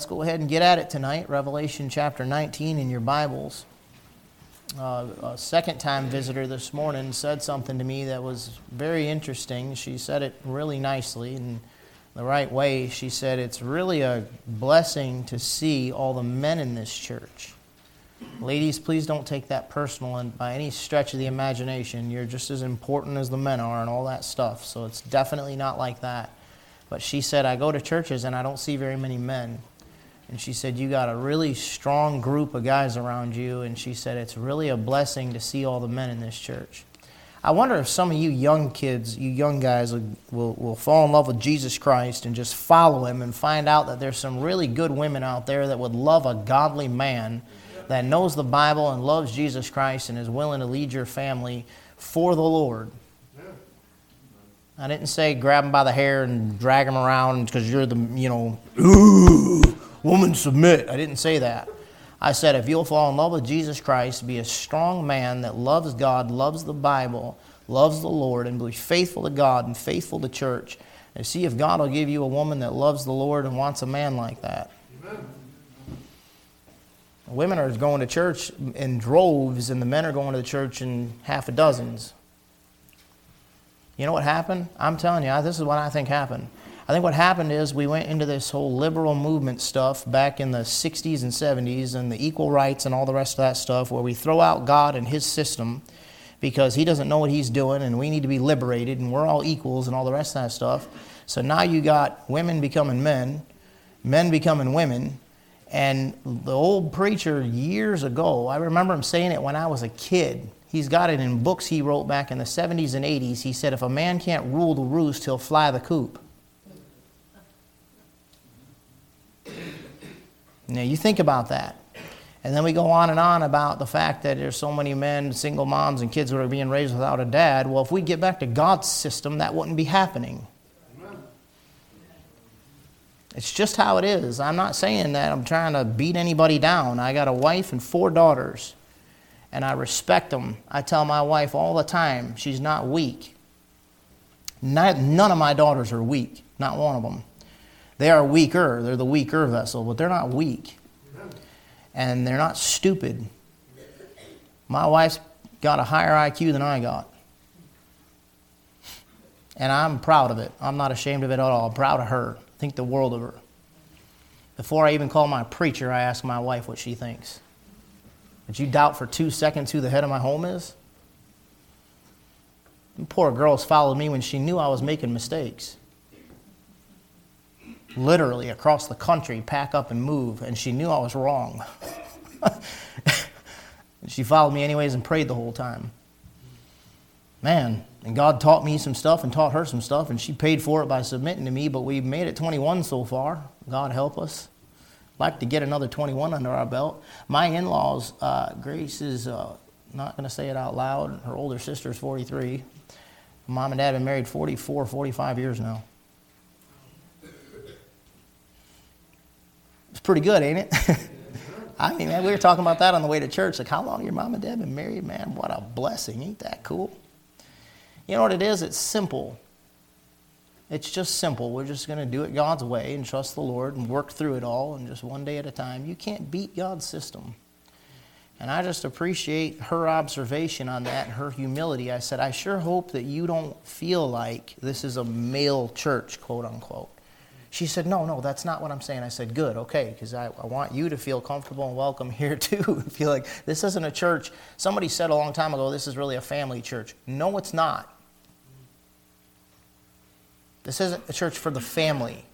Let's go ahead and get at it tonight. Revelation chapter 19 in your Bibles. Uh, a second time visitor this morning said something to me that was very interesting. She said it really nicely and the right way. She said, It's really a blessing to see all the men in this church. Ladies, please don't take that personal and by any stretch of the imagination. You're just as important as the men are and all that stuff. So it's definitely not like that. But she said, I go to churches and I don't see very many men. And she said, You got a really strong group of guys around you. And she said, It's really a blessing to see all the men in this church. I wonder if some of you young kids, you young guys, will, will, will, fall in love with Jesus Christ and just follow him and find out that there's some really good women out there that would love a godly man that knows the Bible and loves Jesus Christ and is willing to lead your family for the Lord. I didn't say grab him by the hair and drag him around because you're the, you know, ooh woman, submit. I didn't say that. I said, if you'll fall in love with Jesus Christ, be a strong man that loves God, loves the Bible, loves the Lord, and be faithful to God and faithful to church, and see if God will give you a woman that loves the Lord and wants a man like that. Amen. Women are going to church in droves, and the men are going to the church in half a dozens. You know what happened? I'm telling you, this is what I think happened. I think what happened is we went into this whole liberal movement stuff back in the 60s and 70s and the equal rights and all the rest of that stuff where we throw out God and his system because he doesn't know what he's doing and we need to be liberated and we're all equals and all the rest of that stuff. So now you got women becoming men, men becoming women, and the old preacher years ago, I remember him saying it when I was a kid. He's got it in books he wrote back in the 70s and 80s. He said, If a man can't rule the roost, he'll fly the coop. Now, you think about that. And then we go on and on about the fact that there's so many men, single moms, and kids who are being raised without a dad. Well, if we get back to God's system, that wouldn't be happening. It's just how it is. I'm not saying that I'm trying to beat anybody down. I got a wife and four daughters, and I respect them. I tell my wife all the time she's not weak. None of my daughters are weak, not one of them. They are weaker. They're the weaker vessel, but they're not weak. And they're not stupid. My wife's got a higher IQ than I got. And I'm proud of it. I'm not ashamed of it at all. I'm proud of her. I think the world of her. Before I even call my preacher, I ask my wife what she thinks. Did you doubt for two seconds who the head of my home is? Poor girl's followed me when she knew I was making mistakes literally across the country, pack up and move, and she knew I was wrong. she followed me anyways and prayed the whole time. Man, and God taught me some stuff and taught her some stuff, and she paid for it by submitting to me, but we've made it 21 so far. God help us. Like to get another 21 under our belt. My in laws, uh, Grace is uh, not going to say it out loud. Her older sister is 43. Mom and dad have been married 44, 45 years now. Pretty good, ain't it? I mean, man, we were talking about that on the way to church. Like, how long your mom and dad been married? Man, what a blessing. Ain't that cool? You know what it is? It's simple. It's just simple. We're just going to do it God's way and trust the Lord and work through it all and just one day at a time. You can't beat God's system. And I just appreciate her observation on that and her humility. I said, I sure hope that you don't feel like this is a male church, quote unquote. She said, No, no, that's not what I'm saying. I said, Good, okay, because I, I want you to feel comfortable and welcome here too. feel like this isn't a church. Somebody said a long time ago, this is really a family church. No, it's not. This isn't a church for the family.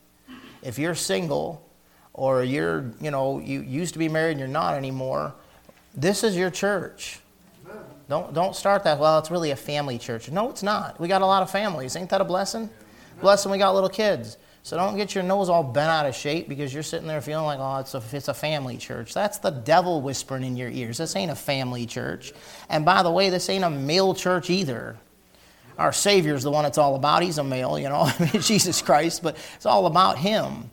If you're single or you're, you know, you used to be married and you're not anymore, this is your church. Don't, don't start that, well, it's really a family church. No, it's not. We got a lot of families. Ain't that a blessing? Blessing, we got little kids. So don't get your nose all bent out of shape because you're sitting there feeling like, oh, it's a, it's a family church. That's the devil whispering in your ears. This ain't a family church. And by the way, this ain't a male church either. Our Savior's the one it's all about. He's a male, you know, Jesus Christ, but it's all about Him.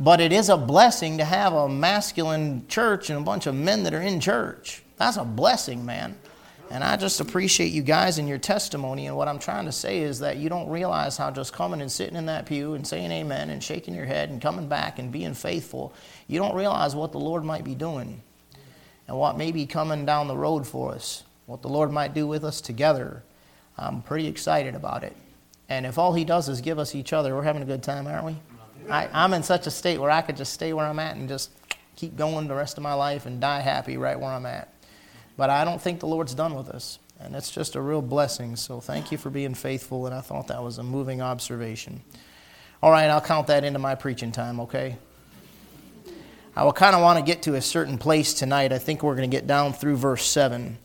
But it is a blessing to have a masculine church and a bunch of men that are in church. That's a blessing, man. And I just appreciate you guys and your testimony. And what I'm trying to say is that you don't realize how just coming and sitting in that pew and saying amen and shaking your head and coming back and being faithful, you don't realize what the Lord might be doing and what may be coming down the road for us, what the Lord might do with us together. I'm pretty excited about it. And if all He does is give us each other, we're having a good time, aren't we? I, I'm in such a state where I could just stay where I'm at and just keep going the rest of my life and die happy right where I'm at. But I don't think the Lord's done with us. And it's just a real blessing. So thank you for being faithful. And I thought that was a moving observation. All right, I'll count that into my preaching time, okay? I will kind of want to get to a certain place tonight. I think we're going to get down through verse 7.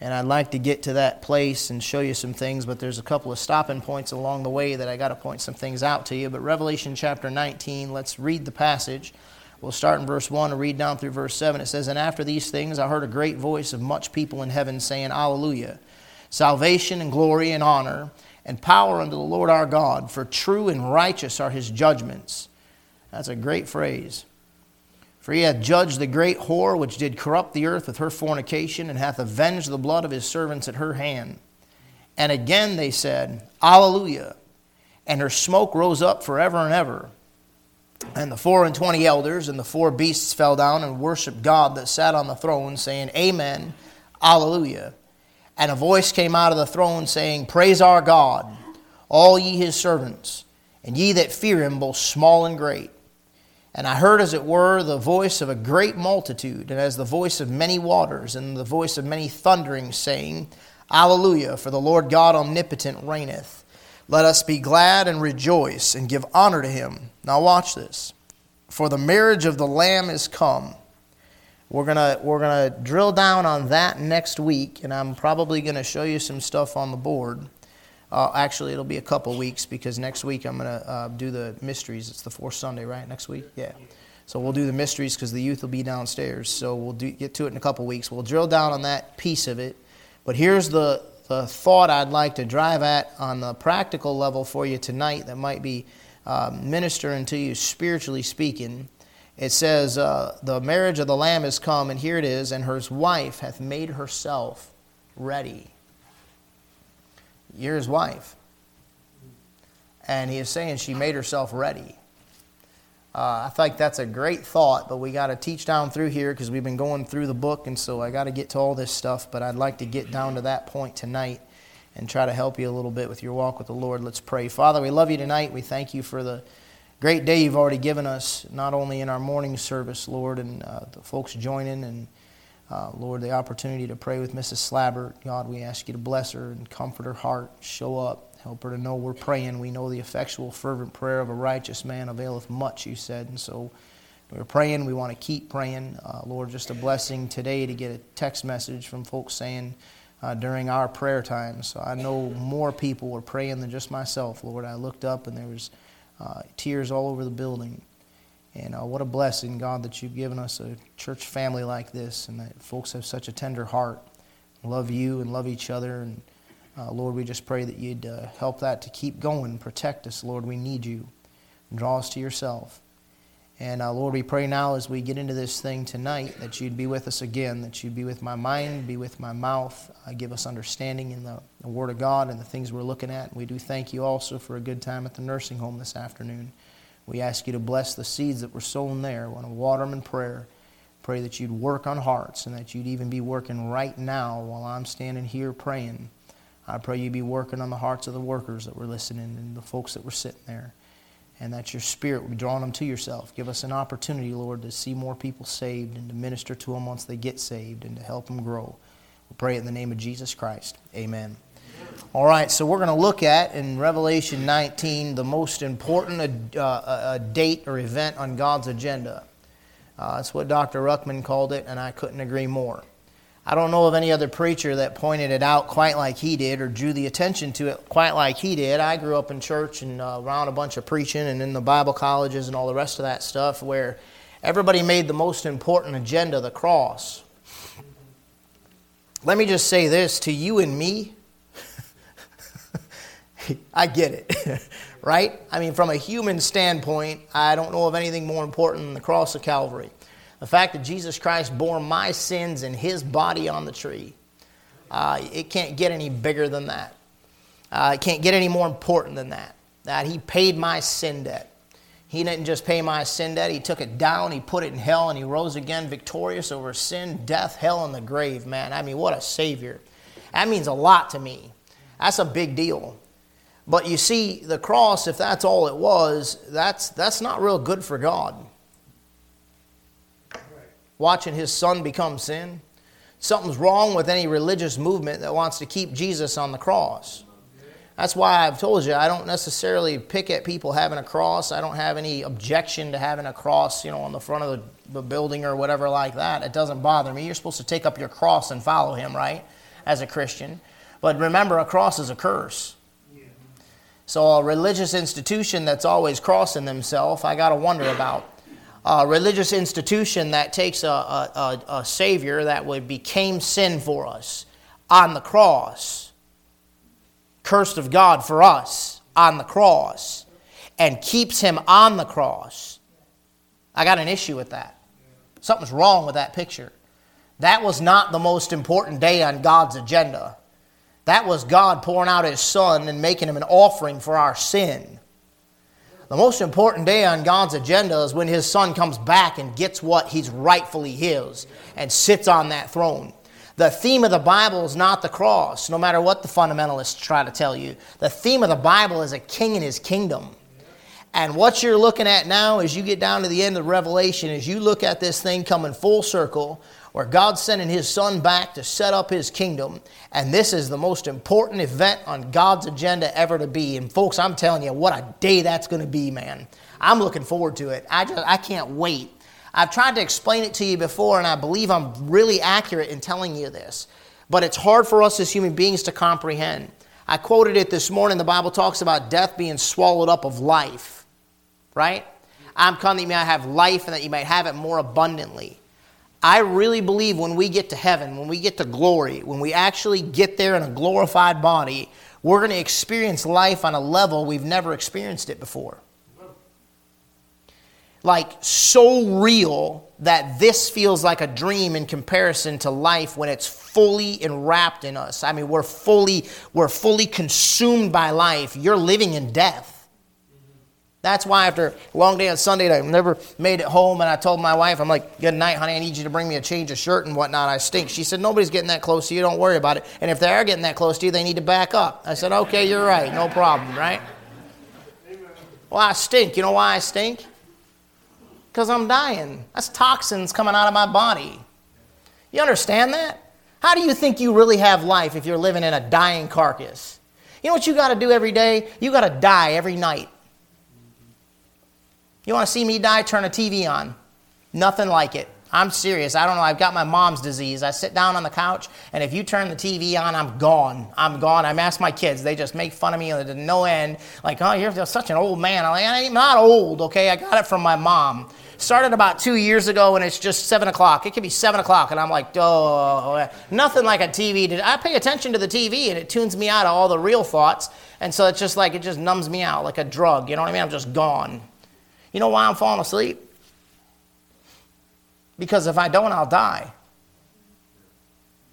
And I'd like to get to that place and show you some things, but there's a couple of stopping points along the way that I got to point some things out to you. But Revelation chapter 19, let's read the passage. We'll start in verse 1 and read down through verse 7. It says, And after these things I heard a great voice of much people in heaven saying, Alleluia! Salvation and glory and honor and power unto the Lord our God, for true and righteous are his judgments. That's a great phrase. For he hath judged the great whore which did corrupt the earth with her fornication, and hath avenged the blood of his servants at her hand. And again they said, Alleluia! And her smoke rose up forever and ever. And the four and twenty elders and the four beasts fell down and worshipped God that sat on the throne, saying, Amen, Alleluia. And a voice came out of the throne, saying, Praise our God, all ye his servants, and ye that fear him, both small and great. And I heard, as it were, the voice of a great multitude, and as the voice of many waters, and the voice of many thunderings, saying, Alleluia, for the Lord God omnipotent reigneth. Let us be glad and rejoice and give honor to him. Now, watch this. For the marriage of the Lamb is come. We're going we're gonna drill down on that next week, and I'm probably going to show you some stuff on the board. Uh, actually, it'll be a couple weeks because next week I'm going to uh, do the mysteries. It's the fourth Sunday, right? Next week? Yeah. So we'll do the mysteries because the youth will be downstairs. So we'll do, get to it in a couple weeks. We'll drill down on that piece of it. But here's the, the thought I'd like to drive at on the practical level for you tonight that might be uh, ministering to you spiritually speaking. It says, uh, The marriage of the Lamb is come, and here it is, and her wife hath made herself ready. You're his wife. And he is saying she made herself ready. Uh, I think that's a great thought, but we got to teach down through here because we've been going through the book, and so I got to get to all this stuff. But I'd like to get down to that point tonight and try to help you a little bit with your walk with the Lord. Let's pray. Father, we love you tonight. We thank you for the great day you've already given us, not only in our morning service, Lord, and uh, the folks joining, and uh, Lord, the opportunity to pray with Mrs. Slabbert. God, we ask you to bless her and comfort her heart, show up, Help her to know we're praying. We know the effectual, fervent prayer of a righteous man availeth much, you said. And so we're praying. We want to keep praying. Uh, Lord, just a blessing today to get a text message from folks saying uh, during our prayer time. So I know more people were praying than just myself, Lord. I looked up and there was uh, tears all over the building. And uh, what a blessing, God, that you've given us a church family like this and that folks have such a tender heart, love you and love each other. And uh, Lord, we just pray that you'd uh, help that to keep going, protect us, Lord. We need you. Draw us to yourself. And uh, Lord, we pray now as we get into this thing tonight that you'd be with us again, that you'd be with my mind, be with my mouth, uh, give us understanding in the, the, Word of God and the things we're looking at. And we do thank you also for a good time at the nursing home this afternoon. We ask you to bless the seeds that were sown there. We want to water them in prayer. Pray that you'd work on hearts and that you'd even be working right now while I'm standing here praying I pray you be working on the hearts of the workers that were listening and the folks that were sitting there. And that your spirit would be drawing them to yourself. Give us an opportunity, Lord, to see more people saved and to minister to them once they get saved and to help them grow. We pray in the name of Jesus Christ. Amen. All right, so we're going to look at in Revelation 19 the most important uh, uh, date or event on God's agenda. Uh, that's what Dr. Ruckman called it, and I couldn't agree more. I don't know of any other preacher that pointed it out quite like he did or drew the attention to it quite like he did. I grew up in church and uh, around a bunch of preaching and in the Bible colleges and all the rest of that stuff where everybody made the most important agenda the cross. Let me just say this to you and me. I get it, right? I mean, from a human standpoint, I don't know of anything more important than the cross of Calvary. The fact that Jesus Christ bore my sins in his body on the tree. Uh, it can't get any bigger than that. Uh, it can't get any more important than that. That He paid my sin debt. He didn't just pay my sin debt, He took it down, He put it in hell, and He rose again victorious over sin, death, hell, and the grave, man. I mean, what a Savior. That means a lot to me. That's a big deal. But you see, the cross, if that's all it was, that's, that's not real good for God. Watching His Son become sin. Something's wrong with any religious movement that wants to keep Jesus on the cross. That's why I've told you I don't necessarily pick at people having a cross. I don't have any objection to having a cross, you know, on the front of the, the building or whatever like that. It doesn't bother me. You're supposed to take up your cross and follow him, right? As a Christian. But remember, a cross is a curse. So a religious institution that's always crossing themselves, I got to wonder about. A religious institution that takes a, a, a, a Savior that would became sin for us on the cross cursed of God for us on the cross and keeps him on the cross, I got an issue with that. Something's wrong with that picture. That was not the most important day on God's agenda. That was God pouring out his son and making him an offering for our sin. The most important day on God's agenda is when his son comes back and gets what he's rightfully his and sits on that throne. The theme of the Bible is not the cross, no matter what the fundamentalists try to tell you. The theme of the Bible is a king and his kingdom. And what you're looking at now as you get down to the end of Revelation, as you look at this thing coming full circle, where God's sending his son back to set up his kingdom. And this is the most important event on God's agenda ever to be. And folks, I'm telling you, what a day that's going to be, man. I'm looking forward to it. I, just, I can't wait. I've tried to explain it to you before, and I believe I'm really accurate in telling you this. But it's hard for us as human beings to comprehend. I quoted it this morning. The Bible talks about death being swallowed up of life, right? I'm come that you may have life and that you might have it more abundantly. I really believe when we get to heaven, when we get to glory, when we actually get there in a glorified body, we're going to experience life on a level we've never experienced it before like so real that this feels like a dream in comparison to life when it's fully enwrapped in us. I mean, we're fully we're fully consumed by life. You're living in death. That's why after a long day on Sunday, I never made it home, and I told my wife, I'm like, "Good night, honey. I need you to bring me a change of shirt and whatnot. I stink." She said, "Nobody's getting that close to you. Don't worry about it. And if they are getting that close to you, they need to back up." I said, "Okay, you're right. No problem, right?" Well, I stink. You know why I stink? because I'm dying. That's toxins coming out of my body. You understand that? How do you think you really have life if you're living in a dying carcass? You know what you got to do every day? You got to die every night. You want to see me die? Turn a TV on. Nothing like it. I'm serious. I don't know. I've got my mom's disease. I sit down on the couch, and if you turn the TV on, I'm gone. I'm gone. I'm asked my kids. They just make fun of me to no end. Like, oh, you're such an old man. I'm like, I'm not old, okay? I got it from my mom. Started about two years ago, and it's just 7 o'clock. It could be 7 o'clock, and I'm like, oh, nothing like a TV. I pay attention to the TV, and it tunes me out of all the real thoughts. And so it's just like, it just numbs me out like a drug. You know what I mean? I'm just gone. You know why I'm falling asleep? Because if I don't, I'll die.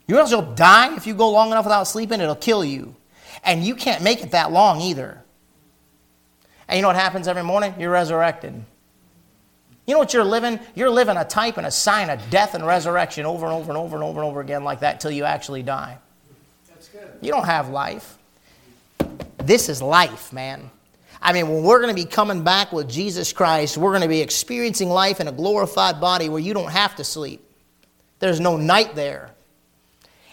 You realize you'll die if you go long enough without sleeping? It'll kill you. And you can't make it that long either. And you know what happens every morning? You're resurrected. You know what you're living? You're living a type and a sign of death and resurrection over and over and over and over and over again like that till you actually die. You don't have life. This is life, man. I mean, when we're going to be coming back with Jesus Christ, we're going to be experiencing life in a glorified body where you don't have to sleep. There's no night there.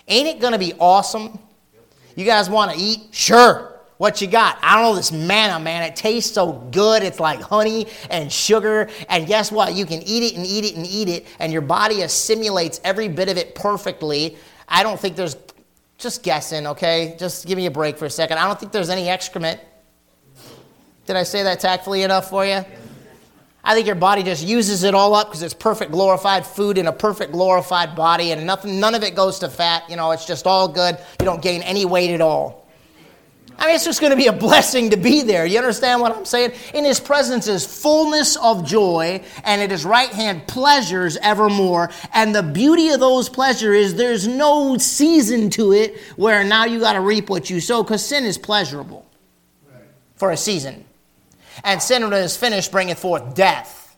Ain't it going to be awesome? You guys want to eat? Sure. What you got? I don't know this manna, man. It tastes so good. It's like honey and sugar. And guess what? You can eat it and eat it and eat it, and your body assimilates every bit of it perfectly. I don't think there's, just guessing, okay? Just give me a break for a second. I don't think there's any excrement. Did I say that tactfully enough for you? I think your body just uses it all up because it's perfect glorified food in a perfect glorified body, and nothing, none of it goes to fat. You know, it's just all good. You don't gain any weight at all. I mean, it's just going to be a blessing to be there. You understand what I'm saying? In his presence is fullness of joy, and at his right hand pleasures evermore. And the beauty of those pleasures is there's no season to it where now you got to reap what you sow, because sin is pleasurable for a season. And sin when it is finished bringeth forth death.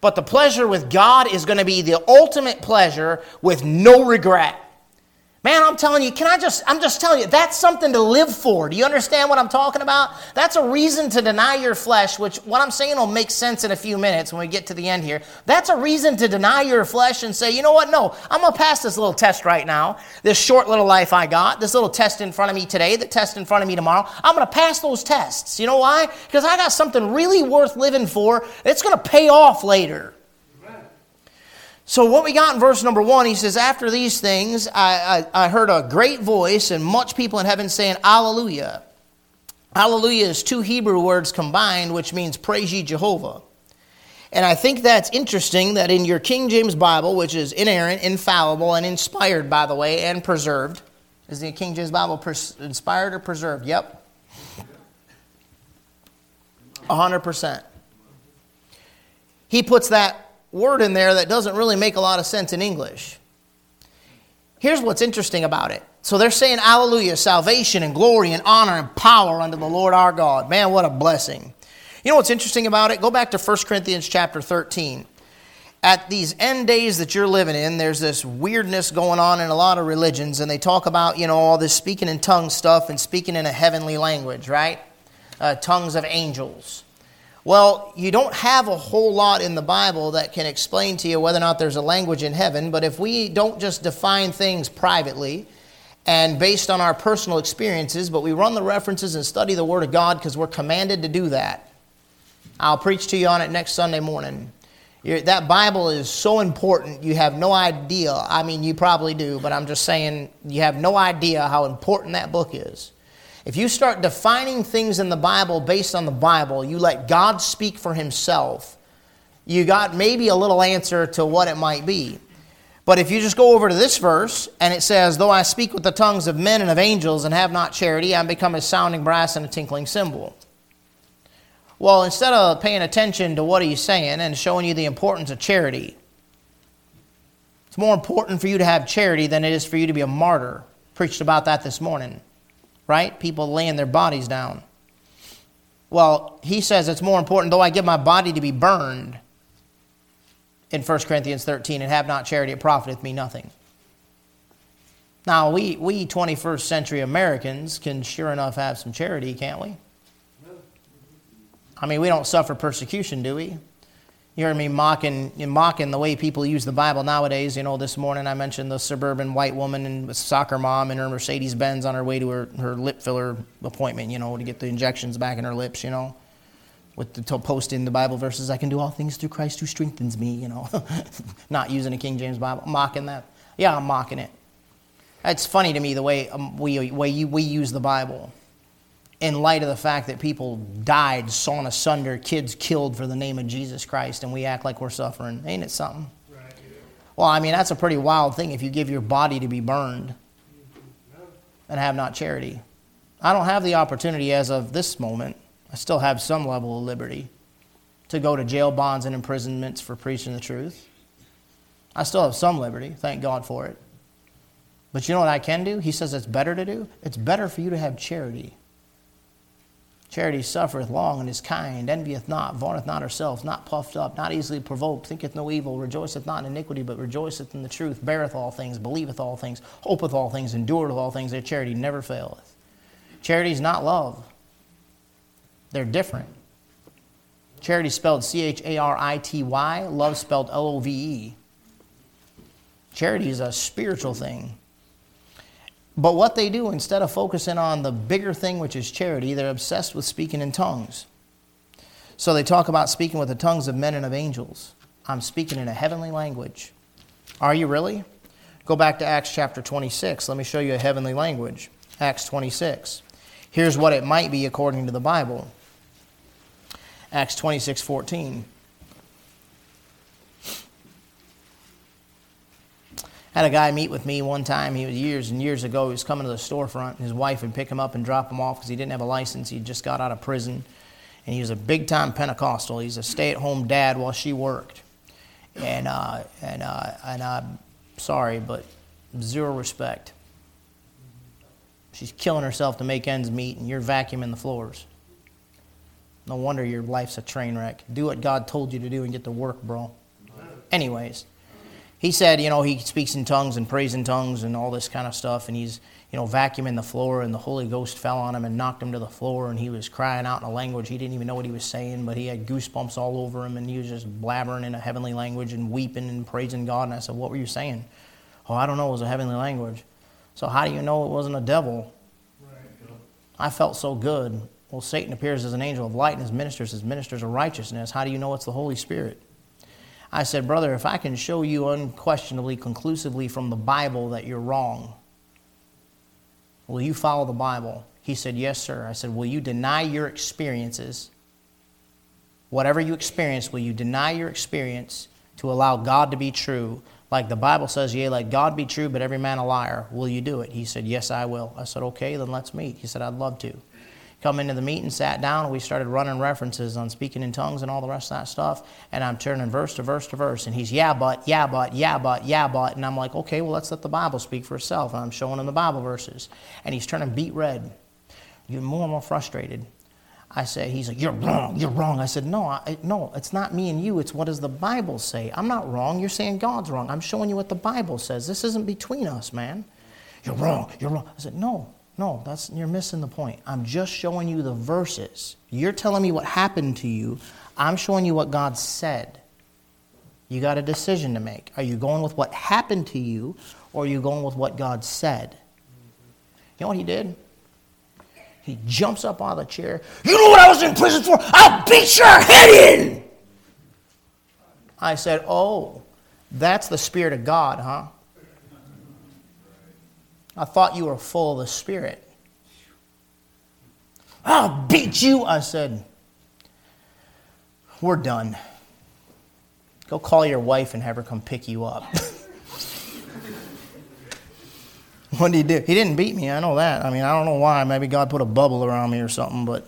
But the pleasure with God is going to be the ultimate pleasure with no regret. Man, I'm telling you, can I just, I'm just telling you, that's something to live for. Do you understand what I'm talking about? That's a reason to deny your flesh, which what I'm saying will make sense in a few minutes when we get to the end here. That's a reason to deny your flesh and say, you know what? No, I'm going to pass this little test right now, this short little life I got, this little test in front of me today, the test in front of me tomorrow. I'm going to pass those tests. You know why? Because I got something really worth living for. It's going to pay off later. So, what we got in verse number one, he says, After these things, I, I, I heard a great voice and much people in heaven saying, Alleluia. Alleluia is two Hebrew words combined, which means praise ye Jehovah. And I think that's interesting that in your King James Bible, which is inerrant, infallible, and inspired, by the way, and preserved, is the King James Bible inspired or preserved? Yep. 100%. He puts that word in there that doesn't really make a lot of sense in English. Here's what's interesting about it. So they're saying, Alleluia, salvation and glory and honor and power unto the Lord our God. Man, what a blessing. You know what's interesting about it? Go back to 1 Corinthians chapter 13. At these end days that you're living in, there's this weirdness going on in a lot of religions, and they talk about, you know, all this speaking in tongues stuff and speaking in a heavenly language, right? Uh, tongues of angels. Well, you don't have a whole lot in the Bible that can explain to you whether or not there's a language in heaven, but if we don't just define things privately and based on our personal experiences, but we run the references and study the Word of God because we're commanded to do that. I'll preach to you on it next Sunday morning. You're, that Bible is so important, you have no idea. I mean, you probably do, but I'm just saying you have no idea how important that book is. If you start defining things in the Bible based on the Bible, you let God speak for himself, you got maybe a little answer to what it might be. But if you just go over to this verse and it says, Though I speak with the tongues of men and of angels and have not charity, I become a sounding brass and a tinkling cymbal. Well, instead of paying attention to what he's saying and showing you the importance of charity, it's more important for you to have charity than it is for you to be a martyr. Preached about that this morning right? People laying their bodies down. Well, he says it's more important, though I give my body to be burned in 1 Corinthians 13 and have not charity, it profiteth me nothing. Now, we, we 21st century Americans can sure enough have some charity, can't we? I mean, we don't suffer persecution, do we? You heard me mocking, mocking the way people use the Bible nowadays. You know, this morning I mentioned the suburban white woman and soccer mom and her Mercedes Benz on her way to her, her lip filler appointment, you know, to get the injections back in her lips, you know, with the posting the Bible verses, I can do all things through Christ who strengthens me, you know, not using a King James Bible, mocking that. Yeah, I'm mocking it. It's funny to me the way um, we, way we use the Bible in light of the fact that people died, sawn asunder, kids killed for the name of Jesus Christ, and we act like we're suffering. Ain't it something? Well, I mean, that's a pretty wild thing if you give your body to be burned and have not charity. I don't have the opportunity as of this moment. I still have some level of liberty to go to jail bonds and imprisonments for preaching the truth. I still have some liberty. Thank God for it. But you know what I can do? He says it's better to do? It's better for you to have charity Charity suffereth long and is kind, envieth not, vaunteth not herself, not puffed up, not easily provoked, thinketh no evil, rejoiceth not in iniquity, but rejoiceth in the truth, beareth all things, believeth all things, hopeth all things, endureth all things. Their charity never faileth. Charity is not love, they're different. Charity spelled C H A R I T Y, love spelled L O V E. Charity is a spiritual thing. But what they do, instead of focusing on the bigger thing, which is charity, they're obsessed with speaking in tongues. So they talk about speaking with the tongues of men and of angels. I'm speaking in a heavenly language. Are you really? Go back to Acts chapter 26. Let me show you a heavenly language. Acts 26. Here's what it might be according to the Bible. Acts 26 14. Had a guy meet with me one time. He was years and years ago. He was coming to the storefront. His wife would pick him up and drop him off because he didn't have a license. He just got out of prison, and he was a big time Pentecostal. He's a stay at home dad while she worked, and uh, and uh, and I'm sorry, but zero respect. She's killing herself to make ends meet, and you're vacuuming the floors. No wonder your life's a train wreck. Do what God told you to do and get to work, bro. Anyways, he said, you know, he speaks in tongues and prays in tongues and all this kind of stuff, and he's, you know, vacuuming the floor, and the Holy Ghost fell on him and knocked him to the floor, and he was crying out in a language he didn't even know what he was saying, but he had goosebumps all over him, and he was just blabbering in a heavenly language and weeping and praising God. And I said, What were you saying? Oh, I don't know, it was a heavenly language. So how do you know it wasn't a devil? I felt so good. Well, Satan appears as an angel of light and his ministers as ministers of righteousness. How do you know it's the Holy Spirit? I said, Brother, if I can show you unquestionably, conclusively from the Bible that you're wrong, will you follow the Bible? He said, Yes, sir. I said, Will you deny your experiences? Whatever you experience, will you deny your experience to allow God to be true? Like the Bible says, Yea, let God be true, but every man a liar. Will you do it? He said, Yes, I will. I said, Okay, then let's meet. He said, I'd love to come into the meeting, sat down, and we started running references on speaking in tongues and all the rest of that stuff. And I'm turning verse to verse to verse. And he's, yeah, but, yeah, but, yeah, but, yeah, but. And I'm like, okay, well, let's let the Bible speak for itself. And I'm showing him the Bible verses. And he's turning beet red. Getting more and more frustrated. I said, he's like, you're wrong, you're wrong. I said, no, I, no, it's not me and you. It's what does the Bible say? I'm not wrong. You're saying God's wrong. I'm showing you what the Bible says. This isn't between us, man. You're wrong, you're wrong. I said, no, no, that's you're missing the point. I'm just showing you the verses. You're telling me what happened to you. I'm showing you what God said. You got a decision to make. Are you going with what happened to you or are you going with what God said? You know what he did? He jumps up out of the chair. You know what I was in prison for? I'll beat your head in. I said, Oh, that's the Spirit of God, huh? I thought you were full of the Spirit. I'll beat you. I said, We're done. Go call your wife and have her come pick you up. what did he do? He didn't beat me. I know that. I mean, I don't know why. Maybe God put a bubble around me or something, but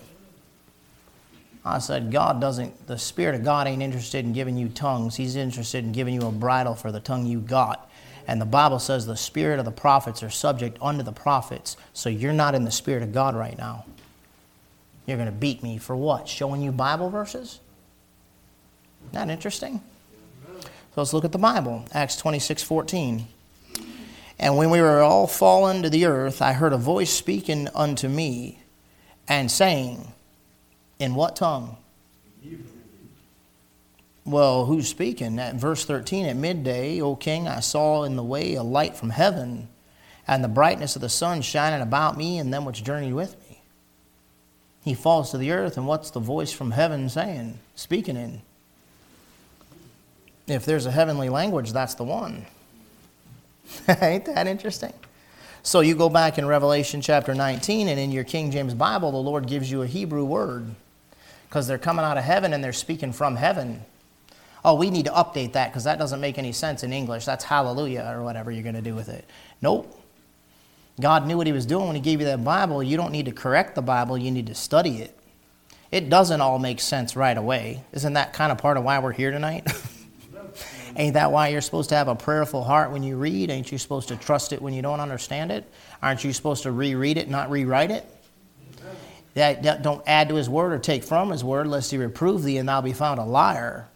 I said, God doesn't, the Spirit of God ain't interested in giving you tongues. He's interested in giving you a bridle for the tongue you got. And the Bible says the spirit of the prophets are subject unto the prophets. So you're not in the spirit of God right now. You're going to beat me for what? Showing you Bible verses? That interesting? So let's look at the Bible. Acts 26 14. And when we were all fallen to the earth, I heard a voice speaking unto me and saying, In what tongue? Well, who's speaking? At verse 13, at midday, O king, I saw in the way a light from heaven, and the brightness of the sun shining about me and them which journeyed with me. He falls to the earth, and what's the voice from heaven saying, speaking in? If there's a heavenly language, that's the one. Ain't that interesting? So you go back in Revelation chapter 19, and in your King James Bible, the Lord gives you a Hebrew word because they're coming out of heaven and they're speaking from heaven oh, we need to update that because that doesn't make any sense in English. That's hallelujah or whatever you're going to do with it. Nope. God knew what He was doing when He gave you that Bible. You don't need to correct the Bible, you need to study it. It doesn't all make sense right away. Isn't that kind of part of why we're here tonight? Ain't that why you're supposed to have a prayerful heart when you read? Ain't you supposed to trust it when you don't understand it? Aren't you supposed to reread it, not rewrite it? That, don't add to his word or take from his word, lest he reprove thee and thou be found a liar.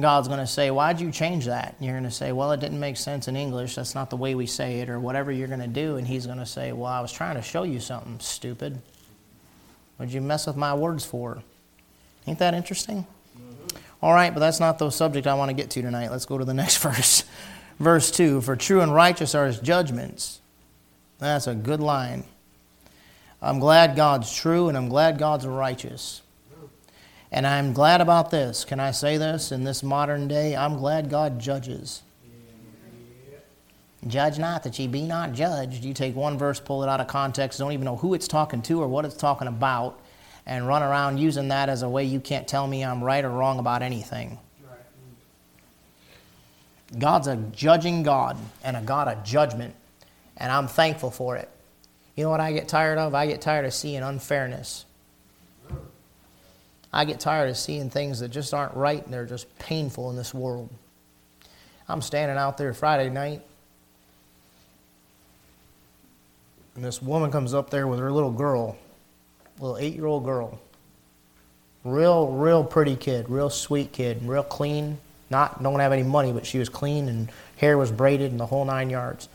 God's going to say, Why'd you change that? And you're going to say, Well, it didn't make sense in English. That's not the way we say it, or whatever you're going to do. And He's going to say, Well, I was trying to show you something, stupid. What'd you mess with my words for? Ain't that interesting? Mm-hmm. All right, but that's not the subject I want to get to tonight. Let's go to the next verse. Verse 2 For true and righteous are His judgments. That's a good line. I'm glad God's true and I'm glad God's righteous. And I'm glad about this. Can I say this in this modern day? I'm glad God judges. Judge not that ye be not judged. You take one verse, pull it out of context, don't even know who it's talking to or what it's talking about, and run around using that as a way you can't tell me I'm right or wrong about anything. God's a judging God and a God of judgment, and I'm thankful for it. You know what I get tired of? I get tired of seeing unfairness. I get tired of seeing things that just aren't right and they're just painful in this world. I'm standing out there Friday night, and this woman comes up there with her little girl, little eight year old girl. Real, real pretty kid, real sweet kid, real clean. Not, don't have any money, but she was clean and hair was braided and the whole nine yards.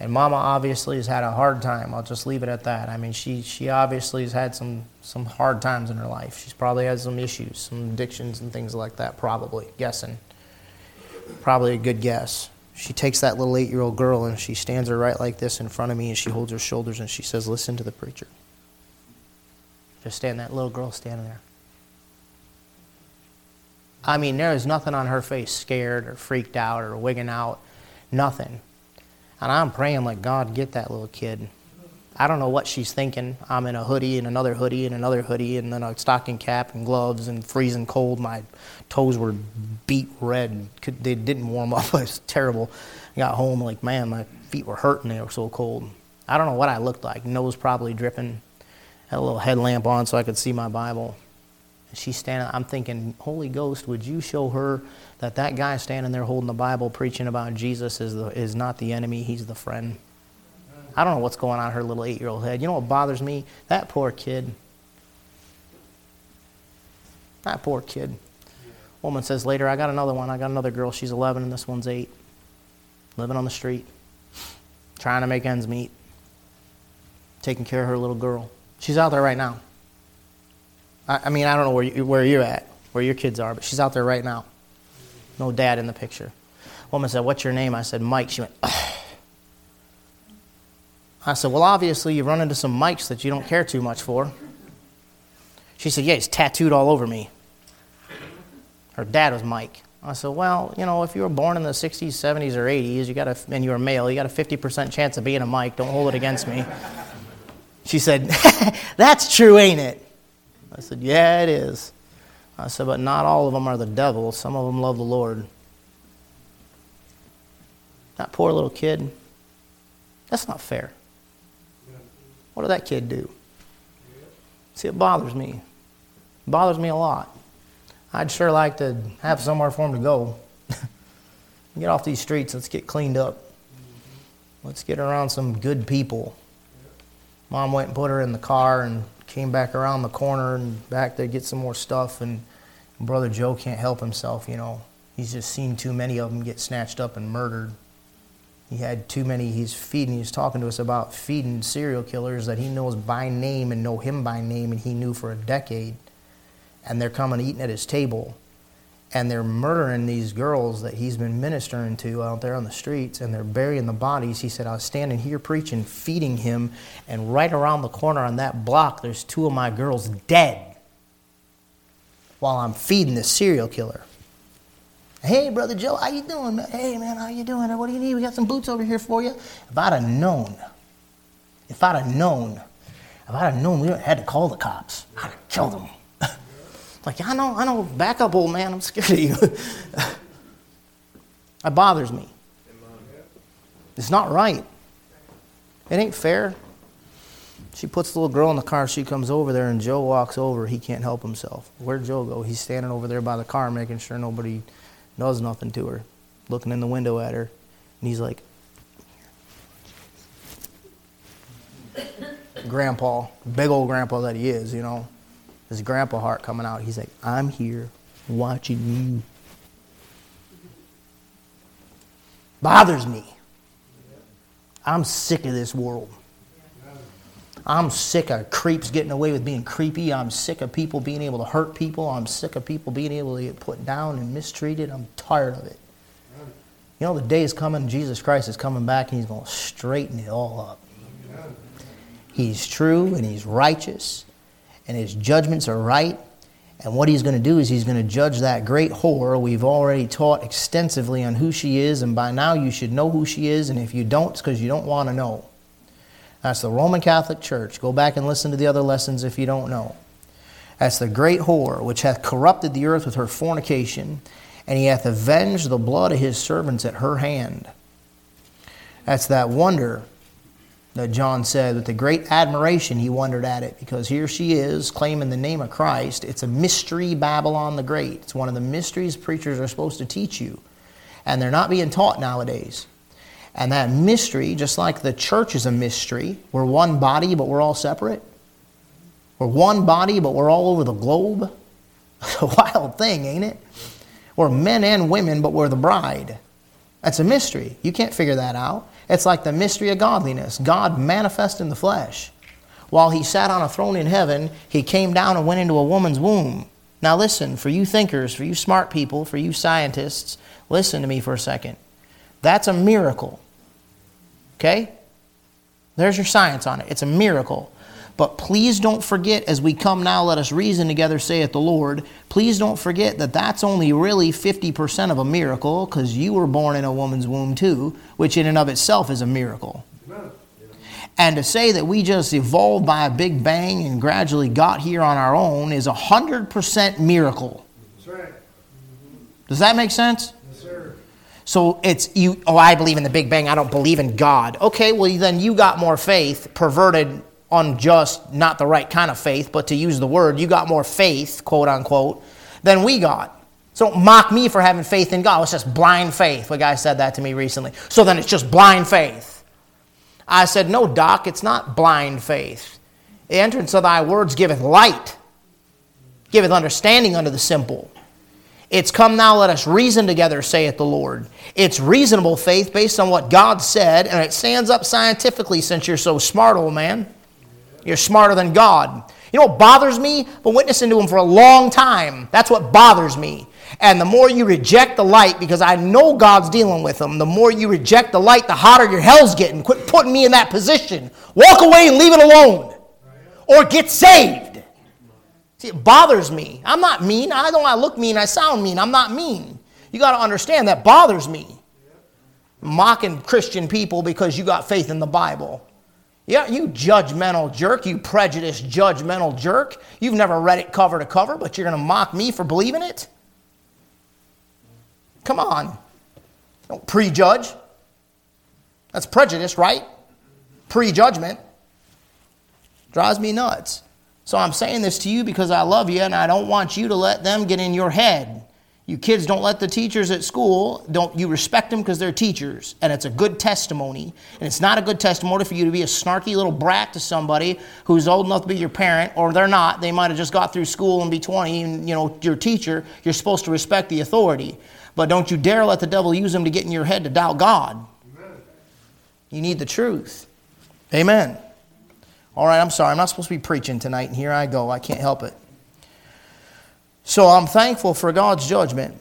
And Mama obviously has had a hard time. I'll just leave it at that. I mean, she, she obviously has had some, some hard times in her life. She's probably had some issues, some addictions and things like that, probably, guessing. Probably a good guess. She takes that little eight year old girl and she stands her right like this in front of me and she holds her shoulders and she says, Listen to the preacher. Just stand that little girl standing there. I mean, there is nothing on her face scared or freaked out or wigging out. Nothing. And I'm praying like, God, get that little kid. I don't know what she's thinking. I'm in a hoodie and another hoodie and another hoodie and then a stocking cap and gloves and freezing cold. My toes were beet red. They didn't warm up. It was terrible. I got home like, man, my feet were hurting. They were so cold. I don't know what I looked like. Nose probably dripping. Had a little headlamp on so I could see my Bible. And she's standing, I'm thinking, Holy Ghost, would you show her that that guy standing there holding the Bible preaching about Jesus is, the, is not the enemy, he's the friend? I don't know what's going on in her little eight year old head. You know what bothers me? That poor kid. That poor kid. Woman says later, I got another one. I got another girl. She's 11 and this one's 8. Living on the street. Trying to make ends meet. Taking care of her little girl. She's out there right now. I, I mean, I don't know where, you, where you're at, where your kids are, but she's out there right now. No dad in the picture. Woman said, What's your name? I said, Mike. She went, Ugh. I said, Well, obviously, you run into some Mikes that you don't care too much for. She said, Yeah, he's tattooed all over me. Her dad was Mike. I said, Well, you know, if you were born in the 60s, 70s, or 80s, you got a, and you were male, you got a 50% chance of being a Mike. Don't hold it against me. She said, That's true, ain't it? I said, Yeah, it is. I said, But not all of them are the devil. Some of them love the Lord. That poor little kid, that's not fair. What did that kid do? See, it bothers me. It bothers me a lot. I'd sure like to have somewhere for him to go. get off these streets. Let's get cleaned up. Let's get around some good people. Mom went and put her in the car and came back around the corner and back to get some more stuff. And Brother Joe can't help himself, you know. He's just seen too many of them get snatched up and murdered. He had too many, he's feeding, he's talking to us about feeding serial killers that he knows by name and know him by name and he knew for a decade. And they're coming eating at his table. And they're murdering these girls that he's been ministering to out there on the streets, and they're burying the bodies. He said, I was standing here preaching, feeding him, and right around the corner on that block, there's two of my girls dead while I'm feeding this serial killer. Hey, brother Joe, how you doing? Hey, man, how you doing? What do you need? We got some boots over here for you. If I'd have known, if I'd have known, if I'd have known, we had to call the cops. I'd have killed them. Like, I know, I know. Back up, old man. I'm scared of you. that bothers me. It's not right. It ain't fair. She puts the little girl in the car. She comes over there, and Joe walks over. He can't help himself. Where'd Joe go? He's standing over there by the car, making sure nobody does nothing to her, looking in the window at her. And he's like, Grandpa, big old grandpa that he is, you know, his grandpa heart coming out. He's like, I'm here watching you. Bothers me. I'm sick of this world. I'm sick of creeps getting away with being creepy. I'm sick of people being able to hurt people. I'm sick of people being able to get put down and mistreated. I'm tired of it. You know, the day is coming, Jesus Christ is coming back, and He's going to straighten it all up. He's true and He's righteous, and His judgments are right. And what He's going to do is He's going to judge that great whore. We've already taught extensively on who she is, and by now you should know who she is, and if you don't, it's because you don't want to know. That's the Roman Catholic Church. Go back and listen to the other lessons if you don't know. That's the great whore, which hath corrupted the earth with her fornication, and he hath avenged the blood of his servants at her hand. That's that wonder that John said with the great admiration he wondered at it because here she is claiming the name of Christ. It's a mystery, Babylon the Great. It's one of the mysteries preachers are supposed to teach you, and they're not being taught nowadays. And that mystery, just like the church is a mystery, we're one body, but we're all separate. We're one body, but we're all over the globe. It's a wild thing, ain't it? We're men and women, but we're the bride. That's a mystery. You can't figure that out. It's like the mystery of godliness God manifest in the flesh. While he sat on a throne in heaven, he came down and went into a woman's womb. Now, listen, for you thinkers, for you smart people, for you scientists, listen to me for a second. That's a miracle. Okay? There's your science on it. It's a miracle. But please don't forget, as we come now, let us reason together, saith the Lord. Please don't forget that that's only really 50% of a miracle, because you were born in a woman's womb too, which in and of itself is a miracle. And to say that we just evolved by a big bang and gradually got here on our own is a 100% miracle. Does that make sense? So it's you, oh, I believe in the Big Bang, I don't believe in God. Okay, well, then you got more faith, perverted, unjust, not the right kind of faith, but to use the word, you got more faith, quote unquote, than we got. So don't mock me for having faith in God. It's just blind faith. A guy said that to me recently. So then it's just blind faith. I said, No, Doc, it's not blind faith. The entrance of thy words giveth light, giveth understanding unto the simple. It's come now, let us reason together, saith the Lord. It's reasonable faith based on what God said, and it stands up scientifically since you're so smart, old man. You're smarter than God. You know what bothers me? I've been witnessing to him for a long time. That's what bothers me. And the more you reject the light, because I know God's dealing with them, the more you reject the light, the hotter your hell's getting. Quit putting me in that position. Walk away and leave it alone. Or get saved. See, it bothers me. I'm not mean. I don't look mean, I sound mean. I'm not mean. You got to understand that bothers me. Mocking Christian people because you got faith in the Bible. Yeah, you judgmental jerk, you prejudiced judgmental jerk. You've never read it cover to cover, but you're going to mock me for believing it? Come on. Don't prejudge. That's prejudice, right? Prejudgment. Drives me nuts. So I'm saying this to you because I love you and I don't want you to let them get in your head. You kids don't let the teachers at school, don't you respect them because they're teachers and it's a good testimony. And it's not a good testimony for you to be a snarky little brat to somebody who's old enough to be your parent or they're not. They might have just got through school and be 20 and you know your teacher, you're supposed to respect the authority. But don't you dare let the devil use them to get in your head to doubt God. Amen. You need the truth. Amen. All right, I'm sorry. I'm not supposed to be preaching tonight, and here I go. I can't help it. So I'm thankful for God's judgment.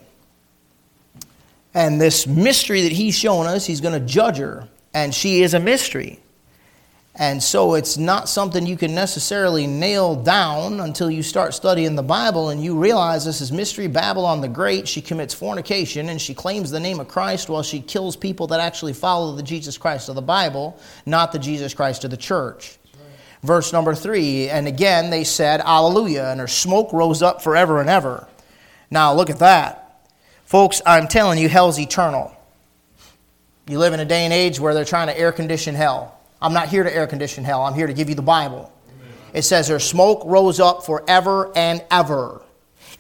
And this mystery that He's shown us, He's going to judge her. And she is a mystery. And so it's not something you can necessarily nail down until you start studying the Bible and you realize this is Mystery Babylon the Great. She commits fornication and she claims the name of Christ while she kills people that actually follow the Jesus Christ of the Bible, not the Jesus Christ of the church. Verse number three, and again they said, Alleluia, and her smoke rose up forever and ever. Now look at that. Folks, I'm telling you, hell's eternal. You live in a day and age where they're trying to air condition hell. I'm not here to air condition hell, I'm here to give you the Bible. It says her smoke rose up forever and ever.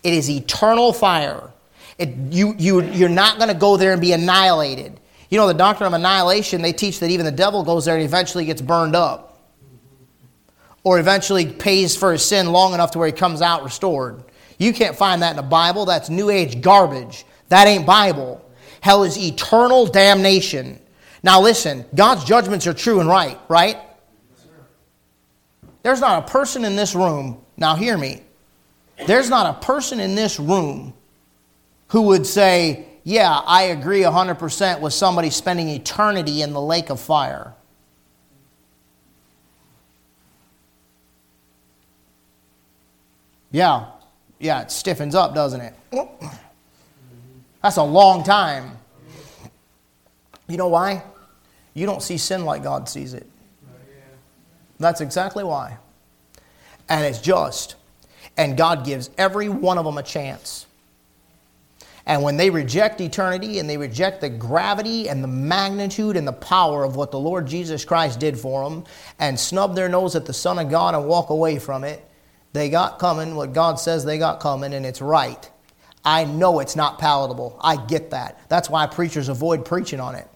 It is eternal fire. It, you, you, you're not going to go there and be annihilated. You know, the doctrine of annihilation, they teach that even the devil goes there and eventually gets burned up or eventually pays for his sin long enough to where he comes out restored. You can't find that in the Bible. That's New Age garbage. That ain't Bible. Hell is eternal damnation. Now listen, God's judgments are true and right, right? There's not a person in this room, now hear me, there's not a person in this room who would say, Yeah, I agree 100% with somebody spending eternity in the lake of fire. Yeah, yeah, it stiffens up, doesn't it? That's a long time. You know why? You don't see sin like God sees it. That's exactly why. And it's just. And God gives every one of them a chance. And when they reject eternity and they reject the gravity and the magnitude and the power of what the Lord Jesus Christ did for them and snub their nose at the Son of God and walk away from it, they got coming what God says they got coming, and it's right. I know it's not palatable. I get that. That's why preachers avoid preaching on it.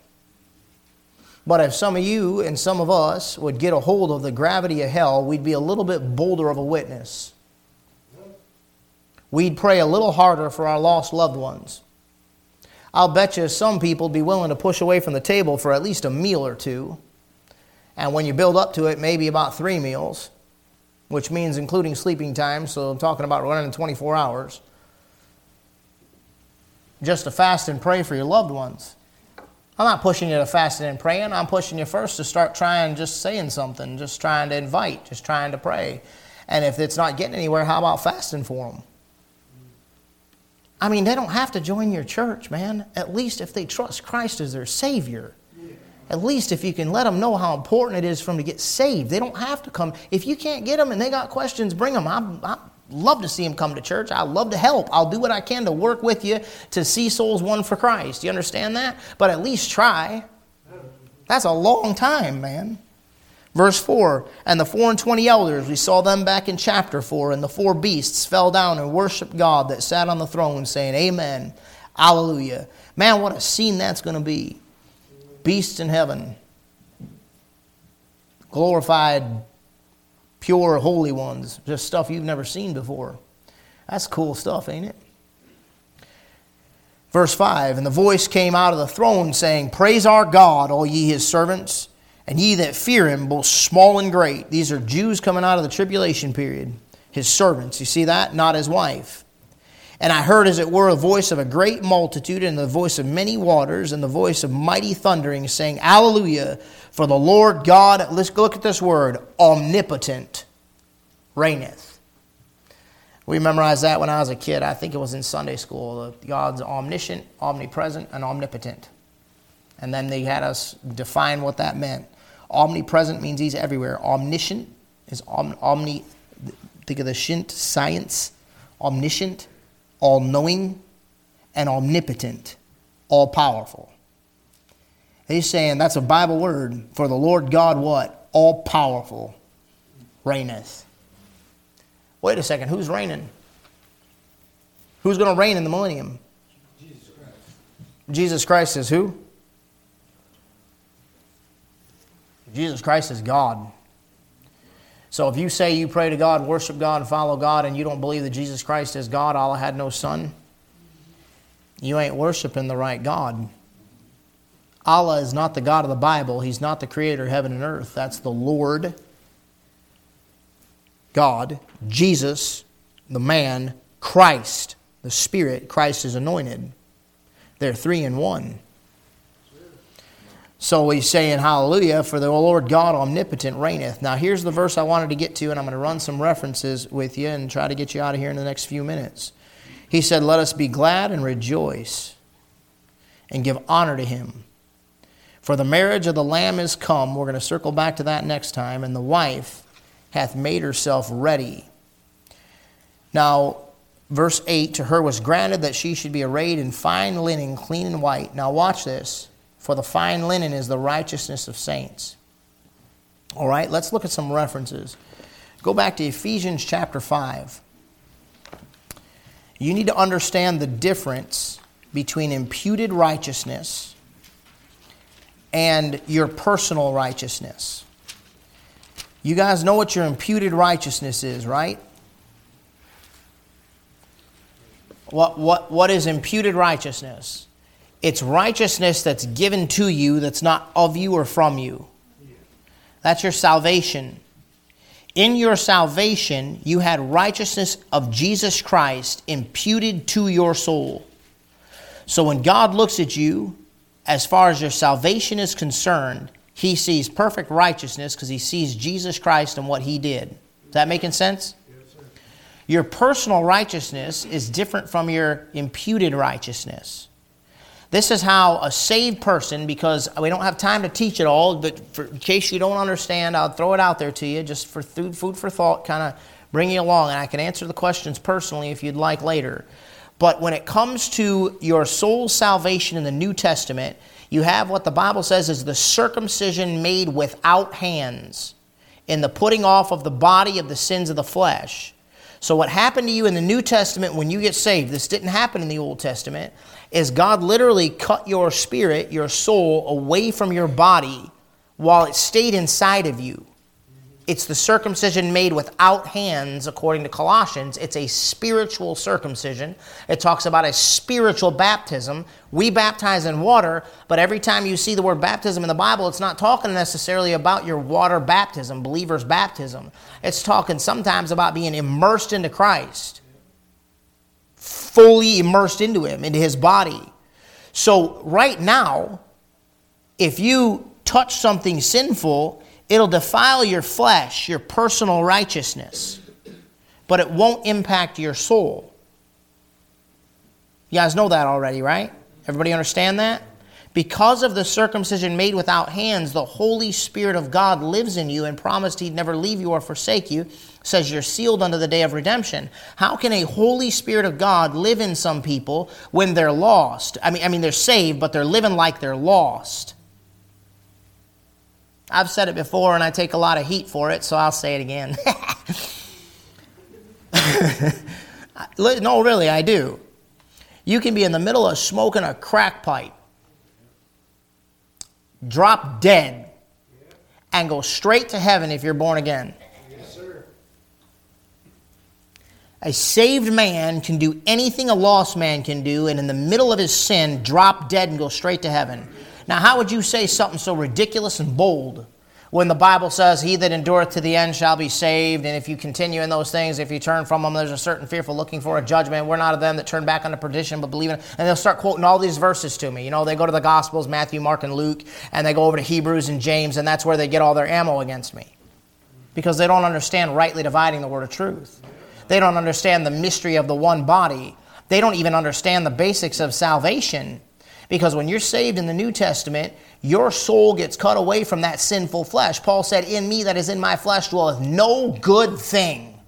But if some of you and some of us would get a hold of the gravity of hell, we'd be a little bit bolder of a witness. We'd pray a little harder for our lost loved ones. I'll bet you some people would be willing to push away from the table for at least a meal or two. And when you build up to it, maybe about three meals, which means including sleeping time, so I'm talking about running 24 hours, just to fast and pray for your loved ones. I'm not pushing you to fasting and praying. I'm pushing you first to start trying just saying something, just trying to invite, just trying to pray. And if it's not getting anywhere, how about fasting for them? I mean, they don't have to join your church, man. At least if they trust Christ as their Savior. At least if you can let them know how important it is for them to get saved. They don't have to come. If you can't get them and they got questions, bring them. I'm, I'm love to see them come to church. I love to help. I'll do what I can to work with you to see souls won for Christ. You understand that? But at least try. That's a long time, man. Verse 4 And the four and twenty elders, we saw them back in chapter 4, and the four beasts fell down and worshiped God that sat on the throne, saying, Amen, Alleluia. Man, what a scene that's going to be. Beasts in heaven, glorified pure, holy ones, just stuff you've never seen before. That's cool stuff, ain't it? Verse 5 And the voice came out of the throne, saying, Praise our God, all ye his servants, and ye that fear him, both small and great. These are Jews coming out of the tribulation period, his servants. You see that? Not his wife. And I heard, as it were, a voice of a great multitude, and the voice of many waters, and the voice of mighty thundering, saying, Alleluia, for the Lord God, let's look at this word, omnipotent, reigneth. We memorized that when I was a kid. I think it was in Sunday school. God's omniscient, omnipresent, and omnipotent. And then they had us define what that meant. Omnipresent means he's everywhere. Omniscient is omni, think of the shint, science, omniscient all knowing, and omnipotent, all powerful. He's saying that's a Bible word for the Lord God, what? All powerful, reigneth. Wait a second, who's reigning? Who's going to reign in the millennium? Jesus Christ. Jesus Christ is who? Jesus Christ is God. So if you say you pray to God, worship God, follow God, and you don't believe that Jesus Christ is God, Allah had no son, you ain't worshiping the right God. Allah is not the God of the Bible. He's not the creator of heaven and earth. That's the Lord God, Jesus, the man, Christ, the Spirit. Christ is anointed. They're three in one. So he's saying, Hallelujah, for the Lord God omnipotent reigneth. Now, here's the verse I wanted to get to, and I'm going to run some references with you and try to get you out of here in the next few minutes. He said, Let us be glad and rejoice and give honor to him. For the marriage of the Lamb is come. We're going to circle back to that next time. And the wife hath made herself ready. Now, verse 8 To her was granted that she should be arrayed in fine linen, clean and white. Now, watch this. For the fine linen is the righteousness of saints. All right, let's look at some references. Go back to Ephesians chapter 5. You need to understand the difference between imputed righteousness and your personal righteousness. You guys know what your imputed righteousness is, right? What, what, what is imputed righteousness? It's righteousness that's given to you that's not of you or from you. That's your salvation. In your salvation, you had righteousness of Jesus Christ imputed to your soul. So when God looks at you, as far as your salvation is concerned, he sees perfect righteousness because he sees Jesus Christ and what he did. Is that making sense? Yes, your personal righteousness is different from your imputed righteousness. This is how a saved person, because we don't have time to teach it all, but for, in case you don't understand, I'll throw it out there to you just for food, food for thought, kind of bring you along, and I can answer the questions personally if you'd like later. But when it comes to your soul's salvation in the New Testament, you have what the Bible says is the circumcision made without hands in the putting off of the body of the sins of the flesh. So, what happened to you in the New Testament when you get saved, this didn't happen in the Old Testament, is God literally cut your spirit, your soul, away from your body while it stayed inside of you. It's the circumcision made without hands, according to Colossians. It's a spiritual circumcision. It talks about a spiritual baptism. We baptize in water, but every time you see the word baptism in the Bible, it's not talking necessarily about your water baptism, believer's baptism. It's talking sometimes about being immersed into Christ, fully immersed into Him, into His body. So, right now, if you touch something sinful, It'll defile your flesh, your personal righteousness, but it won't impact your soul. You guys know that already, right? Everybody understand that? Because of the circumcision made without hands, the Holy Spirit of God lives in you and promised He'd never leave you or forsake you. Says you're sealed unto the day of redemption. How can a Holy Spirit of God live in some people when they're lost? I mean, I mean they're saved, but they're living like they're lost. I've said it before and I take a lot of heat for it, so I'll say it again. no, really, I do. You can be in the middle of smoking a crack pipe, drop dead, and go straight to heaven if you're born again. A saved man can do anything a lost man can do, and in the middle of his sin, drop dead and go straight to heaven. Now, how would you say something so ridiculous and bold when the Bible says, He that endureth to the end shall be saved? And if you continue in those things, if you turn from them, there's a certain fearful looking for a judgment. We're not of them that turn back unto perdition, but believe in it. And they'll start quoting all these verses to me. You know, they go to the Gospels, Matthew, Mark, and Luke, and they go over to Hebrews and James, and that's where they get all their ammo against me. Because they don't understand rightly dividing the word of truth. They don't understand the mystery of the one body. They don't even understand the basics of salvation because when you're saved in the New Testament, your soul gets cut away from that sinful flesh. Paul said, In me that is in my flesh dwelleth no good thing.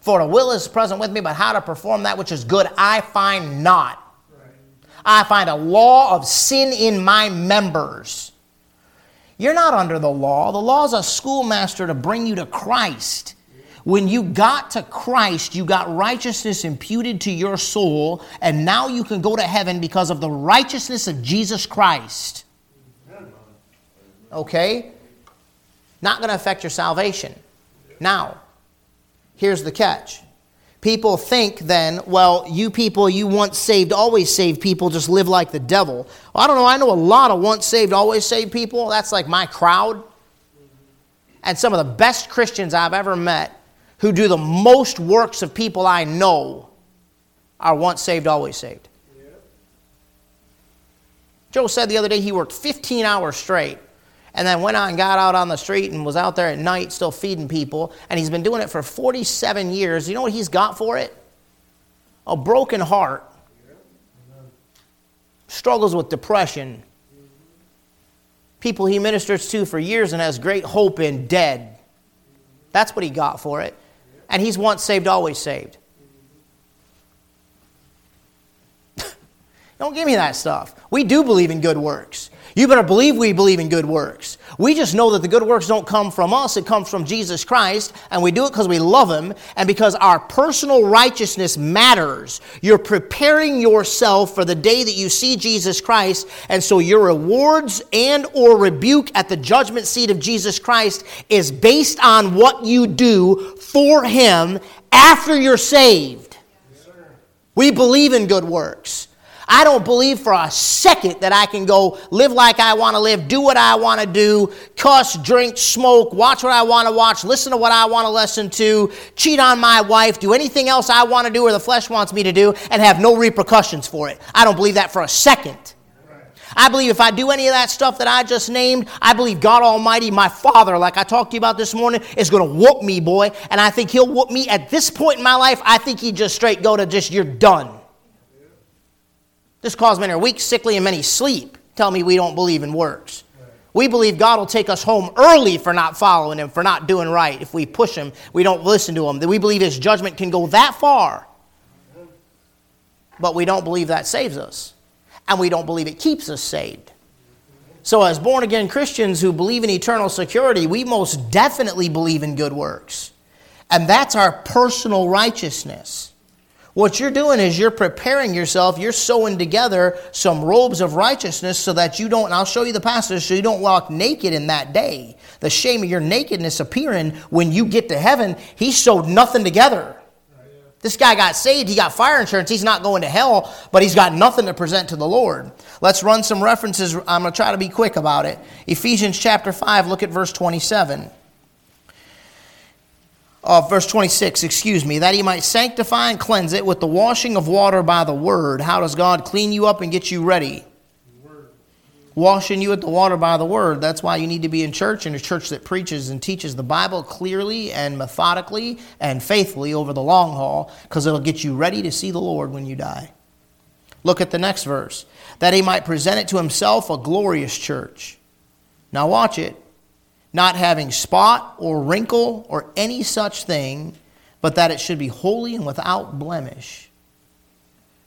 For the will is present with me, but how to perform that which is good I find not. I find a law of sin in my members. You're not under the law. The law is a schoolmaster to bring you to Christ. When you got to Christ, you got righteousness imputed to your soul, and now you can go to heaven because of the righteousness of Jesus Christ. Okay? Not going to affect your salvation. Now, here's the catch. People think then, well, you people, you once saved, always saved people just live like the devil. Well, I don't know. I know a lot of once saved, always saved people. That's like my crowd. And some of the best Christians I've ever met who do the most works of people I know are once saved, always saved. Joe said the other day he worked 15 hours straight and then went out and got out on the street and was out there at night still feeding people. And he's been doing it for 47 years. You know what he's got for it? A broken heart. Struggles with depression. People he ministers to for years and has great hope in dead. That's what he got for it and he's once saved, always saved. Don't give me that stuff. We do believe in good works. You better believe we believe in good works. We just know that the good works don't come from us, it comes from Jesus Christ, and we do it because we love Him and because our personal righteousness matters. You're preparing yourself for the day that you see Jesus Christ, and so your rewards and or rebuke at the judgment seat of Jesus Christ is based on what you do for Him after you're saved. We believe in good works. I don't believe for a second that I can go live like I want to live, do what I want to do, cuss, drink, smoke, watch what I want to watch, listen to what I want to listen to, cheat on my wife, do anything else I want to do or the flesh wants me to do, and have no repercussions for it. I don't believe that for a second. I believe if I do any of that stuff that I just named, I believe God Almighty, my Father, like I talked to you about this morning, is going to whoop me, boy. And I think He'll whoop me at this point in my life. I think He'd just straight go to just, you're done. This cause many are weak, sickly, and many sleep. Tell me we don't believe in works. We believe God will take us home early for not following Him, for not doing right. If we push Him, we don't listen to Him. We believe His judgment can go that far. but we don't believe that saves us. And we don't believe it keeps us saved. So, as born again Christians who believe in eternal security, we most definitely believe in good works. And that's our personal righteousness. What you're doing is you're preparing yourself, you're sewing together some robes of righteousness so that you don't, I'll show you the passage, so you don't walk naked in that day. The shame of your nakedness appearing when you get to heaven, he sewed nothing together. This guy got saved, he got fire insurance, he's not going to hell, but he's got nothing to present to the Lord. Let's run some references. I'm going to try to be quick about it. Ephesians chapter 5, look at verse 27 uh, verse 26, excuse me, that he might sanctify and cleanse it with the washing of water by the word. How does God clean you up and get you ready? Washing you with the water by the word. That's why you need to be in church, in a church that preaches and teaches the Bible clearly and methodically and faithfully over the long haul, because it'll get you ready to see the Lord when you die. Look at the next verse. That he might present it to himself a glorious church. Now, watch it not having spot or wrinkle or any such thing, but that it should be holy and without blemish.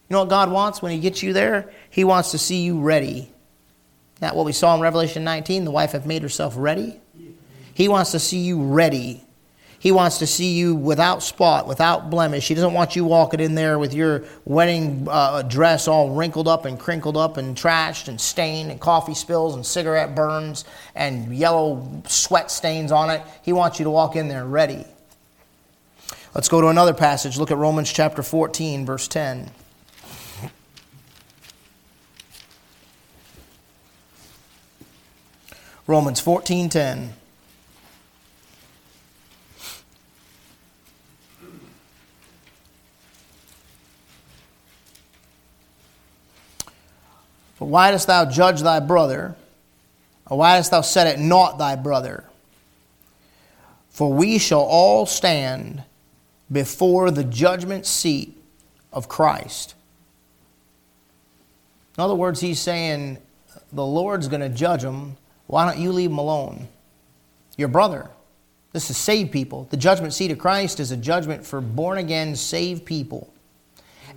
You know what God wants when He gets you there? He wants to see you ready. That what we saw in Revelation 19, the wife have made herself ready. He wants to see you ready. He wants to see you without spot, without blemish. He doesn't want you walking in there with your wedding uh, dress all wrinkled up and crinkled up and trashed and stained and coffee spills and cigarette burns and yellow sweat stains on it. He wants you to walk in there ready. Let's go to another passage. Look at Romans chapter 14, verse 10. Romans 14, For why dost thou judge thy brother? Or why dost thou set at naught thy brother? For we shall all stand before the judgment seat of Christ. In other words, he's saying, the Lord's going to judge them. Why don't you leave them alone? Your brother. This is saved people. The judgment seat of Christ is a judgment for born again, saved people.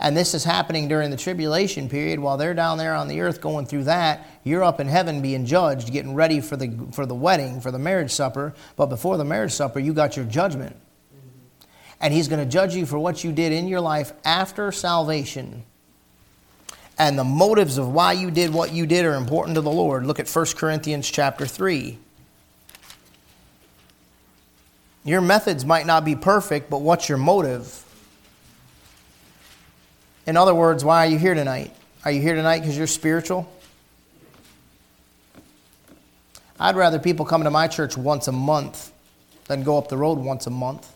And this is happening during the tribulation period while they're down there on the earth going through that. You're up in heaven being judged, getting ready for the, for the wedding, for the marriage supper. But before the marriage supper, you got your judgment. And He's going to judge you for what you did in your life after salvation. And the motives of why you did what you did are important to the Lord. Look at 1 Corinthians chapter 3. Your methods might not be perfect, but what's your motive? In other words, why are you here tonight? Are you here tonight because you're spiritual? I'd rather people come to my church once a month than go up the road once a month.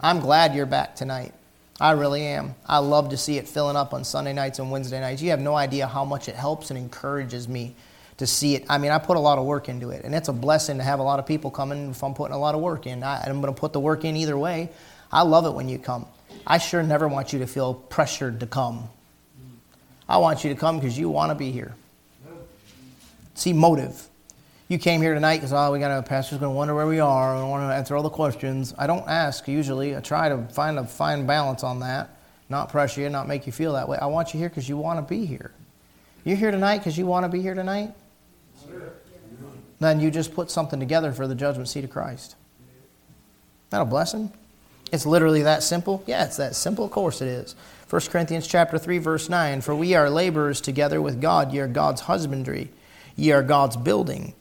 I'm glad you're back tonight. I really am. I love to see it filling up on Sunday nights and Wednesday nights. You have no idea how much it helps and encourages me to see it. I mean, I put a lot of work into it, and it's a blessing to have a lot of people coming if I'm putting a lot of work in. I, am going to put the work in either way. I love it when you come. I sure never want you to feel pressured to come. I want you to come because you want to be here. See, motive. You came here tonight because, oh, we got a pastor's going to wonder where we are. I want to answer all the questions. I don't ask usually. I try to find a fine balance on that, not pressure you, not make you feel that way. I want you here because you want to be here. You're here tonight because you want to be here tonight? Then you just put something together for the judgment seat of Christ. Isn't that a blessing? It's literally that simple? Yeah, it's that simple. Of course it is. 1 Corinthians chapter 3 verse 9, for we are laborers together with God, ye are God's husbandry, ye are God's building.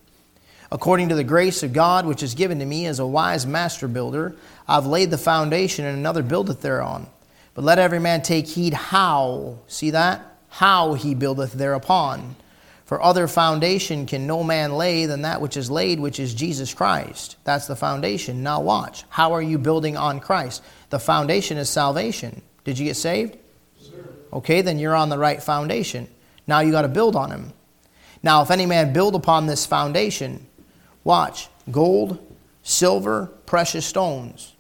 According to the grace of God which is given to me as a wise master builder, I've laid the foundation and another buildeth thereon. But let every man take heed how, see that? How he buildeth thereupon. For other foundation can no man lay than that which is laid, which is Jesus Christ. That's the foundation. Now watch. How are you building on Christ? The foundation is salvation. Did you get saved? Okay, then you're on the right foundation. Now you got to build on him. Now, if any man build upon this foundation, watch gold, silver, precious stones.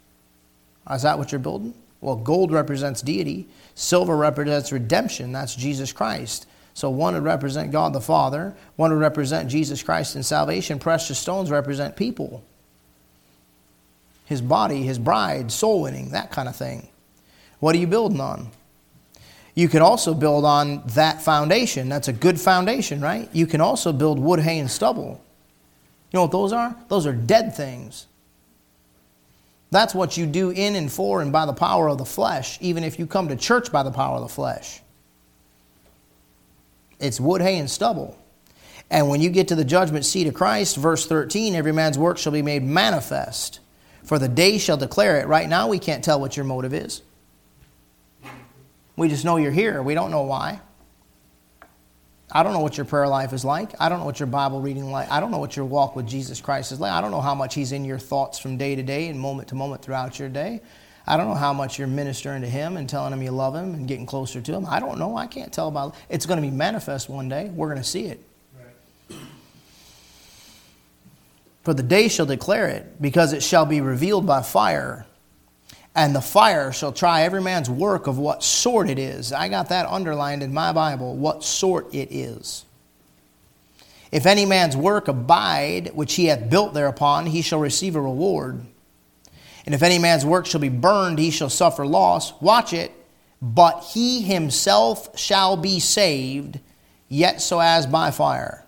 Is that what you're building? Well, gold represents deity, silver represents redemption. That's Jesus Christ. So one would represent God the Father, one would represent Jesus Christ in salvation. Precious stones represent people. His body, his bride, soul winning, that kind of thing. What are you building on? You could also build on that foundation. That's a good foundation, right? You can also build wood, hay, and stubble. You know what those are? Those are dead things. That's what you do in and for and by the power of the flesh, even if you come to church by the power of the flesh. It's wood, hay, and stubble. And when you get to the judgment seat of Christ, verse 13, every man's work shall be made manifest, for the day shall declare it. Right now, we can't tell what your motive is. We just know you're here. We don't know why. I don't know what your prayer life is like. I don't know what your Bible reading like. I don't know what your walk with Jesus Christ is like. I don't know how much He's in your thoughts from day to day and moment to moment throughout your day. I don't know how much you're ministering to Him and telling Him you love Him and getting closer to Him. I don't know. I can't tell about it. It's going to be manifest one day. We're going to see it. For the day shall declare it, because it shall be revealed by fire and the fire shall try every man's work of what sort it is. I got that underlined in my Bible, what sort it is. If any man's work abide, which he hath built thereupon, he shall receive a reward. And if any man's work shall be burned, he shall suffer loss. Watch it. But he himself shall be saved, yet so as by fire.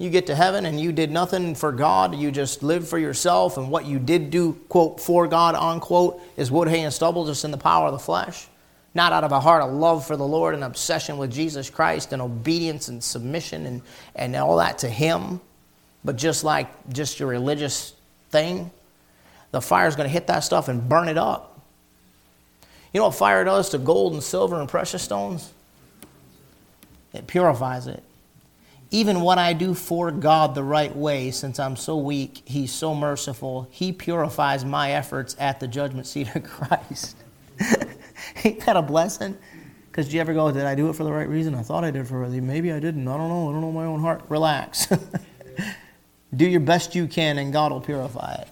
you get to heaven and you did nothing for God, you just lived for yourself, and what you did do, quote, for God, unquote, is wood, hay, and stubble, just in the power of the flesh. Not out of a heart of love for the Lord and obsession with Jesus Christ and obedience and submission and, and all that to Him, but just like just your religious thing. The fire is going to hit that stuff and burn it up. You know what fire does to gold and silver and precious stones? It purifies it even what I do for God the right way, since I'm so weak, He's so merciful. He purifies my efforts at the judgment seat of Christ. Ain't that a blessing? Because do you ever go, did I do it for the right reason? I thought I did for the Maybe I didn't. I don't know. I don't know my own heart. Relax. do your best you can, and God will purify it.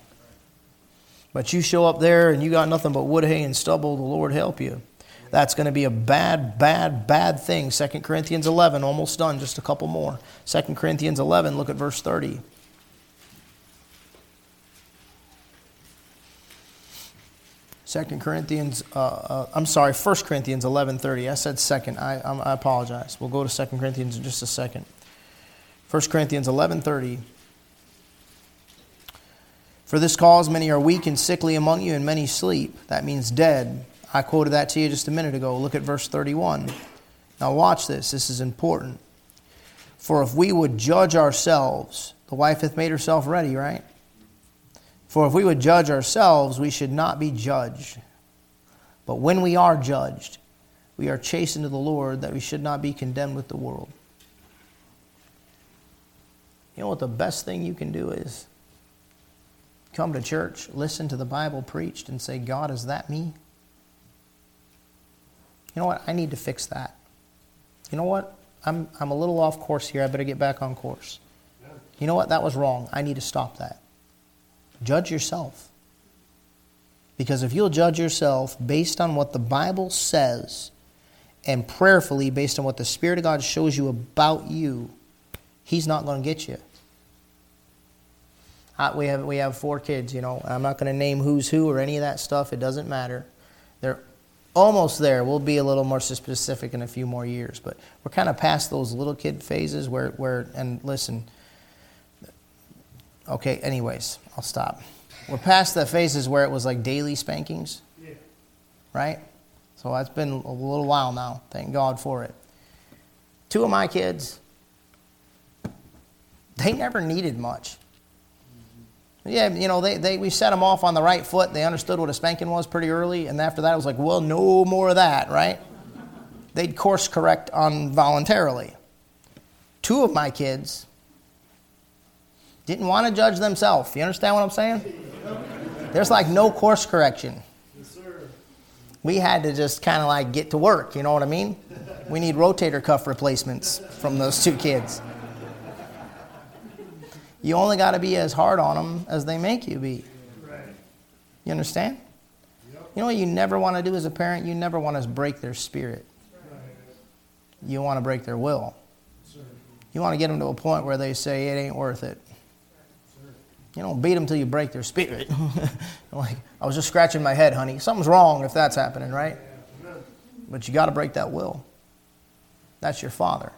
But you show up there and you got nothing but wood, hay, and stubble, the Lord help you. That's going to be a bad, bad, bad thing. 2 Corinthians 11, almost done, just a couple more. 2 Corinthians 11, look at verse 30. Second Corinthians, uh, uh, I'm sorry, 1 Corinthians 11.30. I said second. I, I apologize. We'll go to 2 Corinthians in just a second. 1 Corinthians 11.30. For this cause many are weak and sickly among you, and many sleep. That means dead. I quoted that to you just a minute ago. Look at verse 31. Now, watch this. This is important. For if we would judge ourselves, the wife hath made herself ready, right? For if we would judge ourselves, we should not be judged. But when we are judged, we are chastened to the Lord that we should not be condemned with the world. You know what the best thing you can do is? Come to church, listen to the Bible preached, and say, God, is that me? you know what? I need to fix that. You know what? I'm, I'm a little off course here. I better get back on course. You know what? That was wrong. I need to stop that. Judge yourself. Because if you'll judge yourself based on what the Bible says and prayerfully based on what the Spirit of God shows you about you, He's not going to get you. I, we, have, we have four kids, you know. I'm not going to name who's who or any of that stuff. It doesn't matter. They're almost there. We'll be a little more specific in a few more years, but we're kind of past those little kid phases where, where and listen. Okay, anyways, I'll stop. We're past the phases where it was like daily spankings, yeah. right? So that's been a little while now. Thank God for it. Two of my kids, they never needed much. Yeah, you know, they, they, we set them off on the right foot. They understood what a spanking was pretty early. And after that, it was like, well, no more of that, right? They'd course correct voluntarily. Two of my kids didn't want to judge themselves. You understand what I'm saying? There's like no course correction. we had to just kind of like get to work, you know what I mean? We need rotator cuff replacements from those two kids. You only got to be as hard on them as they make you be. You understand? You know what you never want to do as a parent? You never want to break their spirit. You want to break their will. You want to get them to a point where they say, it ain't worth it. You don't beat them till you break their spirit. like, I was just scratching my head, honey. Something's wrong if that's happening, right? But you got to break that will. That's your father.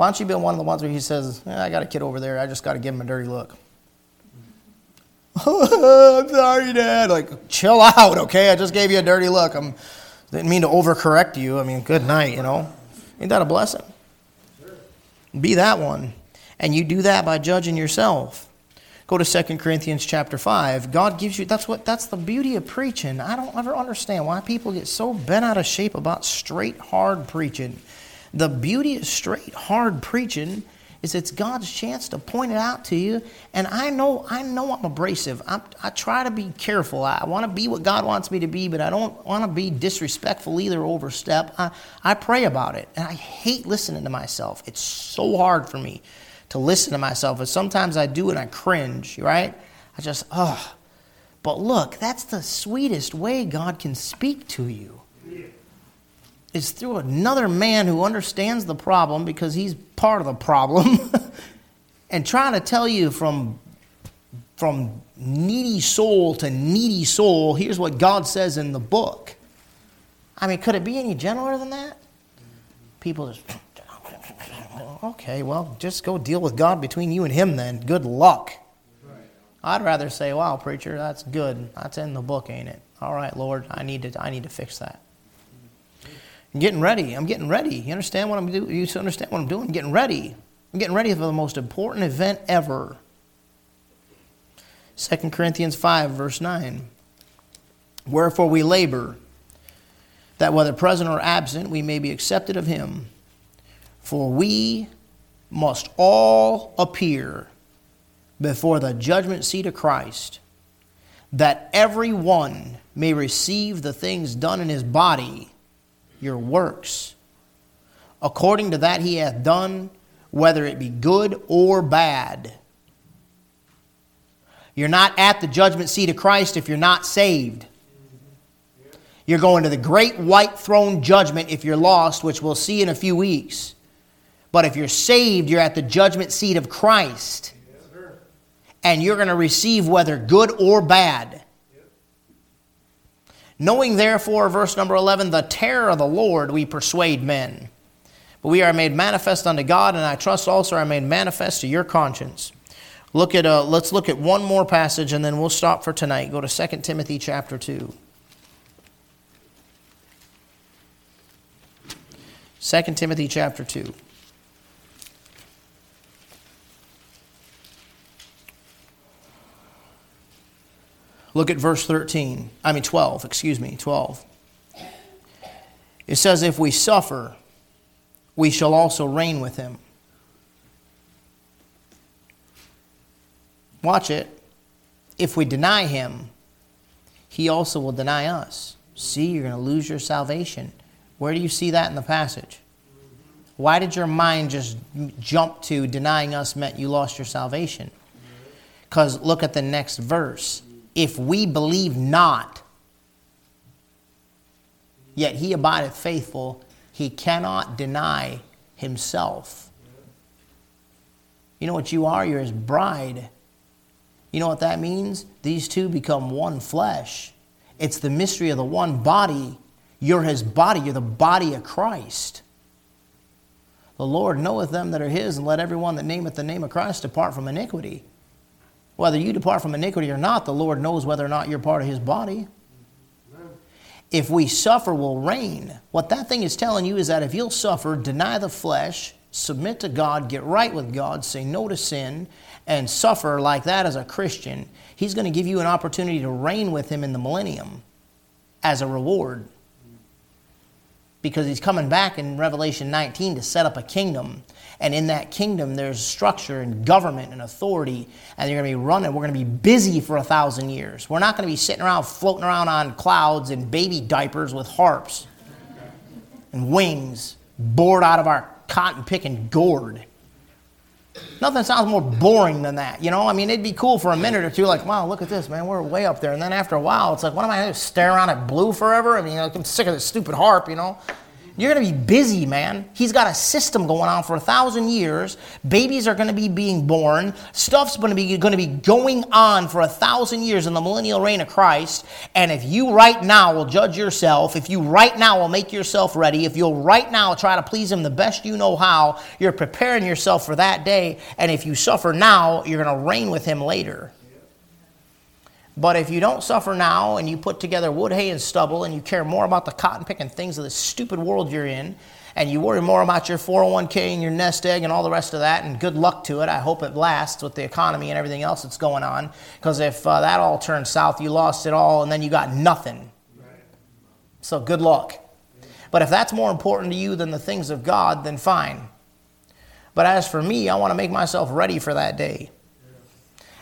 Why don't you be one of the ones where he says, eh, I got a kid over there. I just got to give him a dirty look. I'm sorry, Dad. Like, chill out, okay? I just gave you a dirty look. I didn't mean to overcorrect you. I mean, good night, you know? Ain't that a blessing? Be that one. And you do that by judging yourself. Go to 2 Corinthians chapter 5. God gives you that's what that's the beauty of preaching. I don't ever understand why people get so bent out of shape about straight hard preaching. The beauty of straight hard preaching is it's God's chance to point it out to you. And I know, I know I'm abrasive. I'm, i try to be careful. I want to be what God wants me to be, but I don't want to be disrespectful either, overstep. I, I pray about it, and I hate listening to myself. It's so hard for me to listen to myself. And sometimes I do and I cringe, right? I just, ugh. But look, that's the sweetest way God can speak to you is through another man who understands the problem because he's part of the problem and trying to tell you from from needy soul to needy soul here's what god says in the book. I mean could it be any gentler than that? People just okay well just go deal with god between you and him then. Good luck. I'd rather say wow preacher that's good. That's in the book ain't it? All right lord i need to i need to fix that I'm getting ready. I'm getting ready. You understand what I'm doing? You understand what I'm doing? I'm getting ready. I'm getting ready for the most important event ever. 2 Corinthians 5, verse 9. Wherefore we labor, that whether present or absent, we may be accepted of him. For we must all appear before the judgment seat of Christ, that every one may receive the things done in his body your works, according to that he hath done, whether it be good or bad. You're not at the judgment seat of Christ if you're not saved. You're going to the great white throne judgment if you're lost, which we'll see in a few weeks. But if you're saved, you're at the judgment seat of Christ. And you're going to receive whether good or bad. Knowing therefore, verse number 11, the terror of the Lord, we persuade men. But we are made manifest unto God, and I trust also are made manifest to your conscience. Look at, uh, let's look at one more passage, and then we'll stop for tonight. Go to 2 Timothy chapter 2. 2 Timothy chapter 2. Look at verse 13. I mean 12, excuse me, 12. It says, If we suffer, we shall also reign with him. Watch it. If we deny him, he also will deny us. See, you're going to lose your salvation. Where do you see that in the passage? Why did your mind just jump to denying us meant you lost your salvation? Because look at the next verse if we believe not, yet he abideth faithful, he cannot deny himself. You know what you are? You're his bride. You know what that means? These two become one flesh. It's the mystery of the one body. You're his body. You're the body of Christ. The Lord knoweth them that are his, and let everyone that nameth the name of Christ depart from iniquity. Whether you depart from iniquity or not, the Lord knows whether or not you're part of his body. If we suffer, we'll reign. What that thing is telling you is that if you'll suffer, deny the flesh, submit to God, get right with God, say no to sin, and suffer like that as a Christian, He's going to give you an opportunity to reign with Him in the millennium as a reward. Because He's coming back in Revelation 19 to set up a kingdom and in that kingdom, there's structure and government and authority. And you're going to be running. We're going to be busy for a thousand years. We're not going to be sitting around floating around on clouds in baby diapers with harps and wings, bored out of our cotton picking gourd. Nothing sounds more boring than that, you know? I mean, it'd be cool for a minute or two, like, wow, look at this, man, we're way up there. And then after a while, it's like, what am I going to stare around at blue forever? I mean, I'm sick of this stupid harp, you know? You're going to be busy, man. He's got a system going on for a thousand years. Babies are going to be being born. Stuff's going to be going to be going on for a thousand years in the millennial reign of Christ. And if you right now will judge yourself, if you right now will make yourself ready, if you'll right now try to please Him the best you know how, you're preparing yourself for that day. And if you suffer now, you're going to reign with Him later. But if you don't suffer now and you put together wood, hay, and stubble and you care more about the cotton picking things of this stupid world you're in and you worry more about your 401k and your nest egg and all the rest of that, and good luck to it. I hope it lasts with the economy and everything else that's going on. Because if uh, that all turns south, you lost it all and then you got nothing. So good luck. But if that's more important to you than the things of God, then fine. But as for me, I want to make myself ready for that day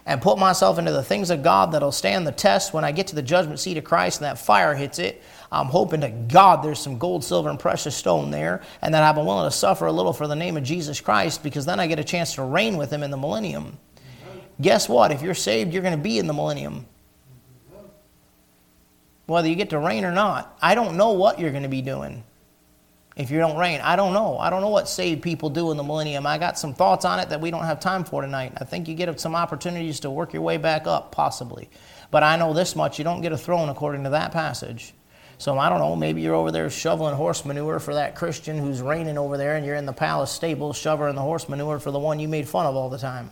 and put myself into the things of God that'll stand the test when I get to the judgment seat of Christ and that fire hits it. I'm hoping to God there's some gold, silver, and precious stone there, and that I've been willing to suffer a little for the name of Jesus Christ because then I get a chance to reign with Him in the millennium. Guess what? If you're saved, you're going to be in the millennium. Whether you get to reign or not, I don't know what you're going to be doing if you don't reign. I don't know. I don't know what saved people do in the millennium. I got some thoughts on it that we don't have time for tonight. I think you get some opportunities to work your way back up, possibly. But I know this much you don't get a throne according to that passage. So I don't know, maybe you're over there shoveling horse manure for that Christian who's reigning over there, and you're in the palace stable shoveling the horse manure for the one you made fun of all the time.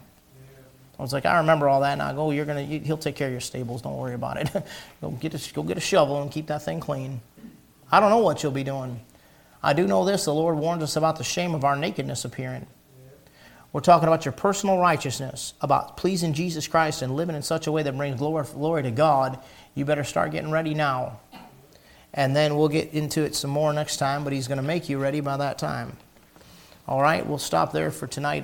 I was like, I remember all that, and I go, you're gonna, you, he'll take care of your stables. Don't worry about it. go get a, go get a shovel and keep that thing clean. I don't know what you'll be doing. I do know this the Lord warns us about the shame of our nakedness appearing. We're talking about your personal righteousness, about pleasing Jesus Christ and living in such a way that brings glory, glory to God. You better start getting ready now. And then we'll get into it some more next time, but He's going to make you ready by that time. All right, we'll stop there for tonight.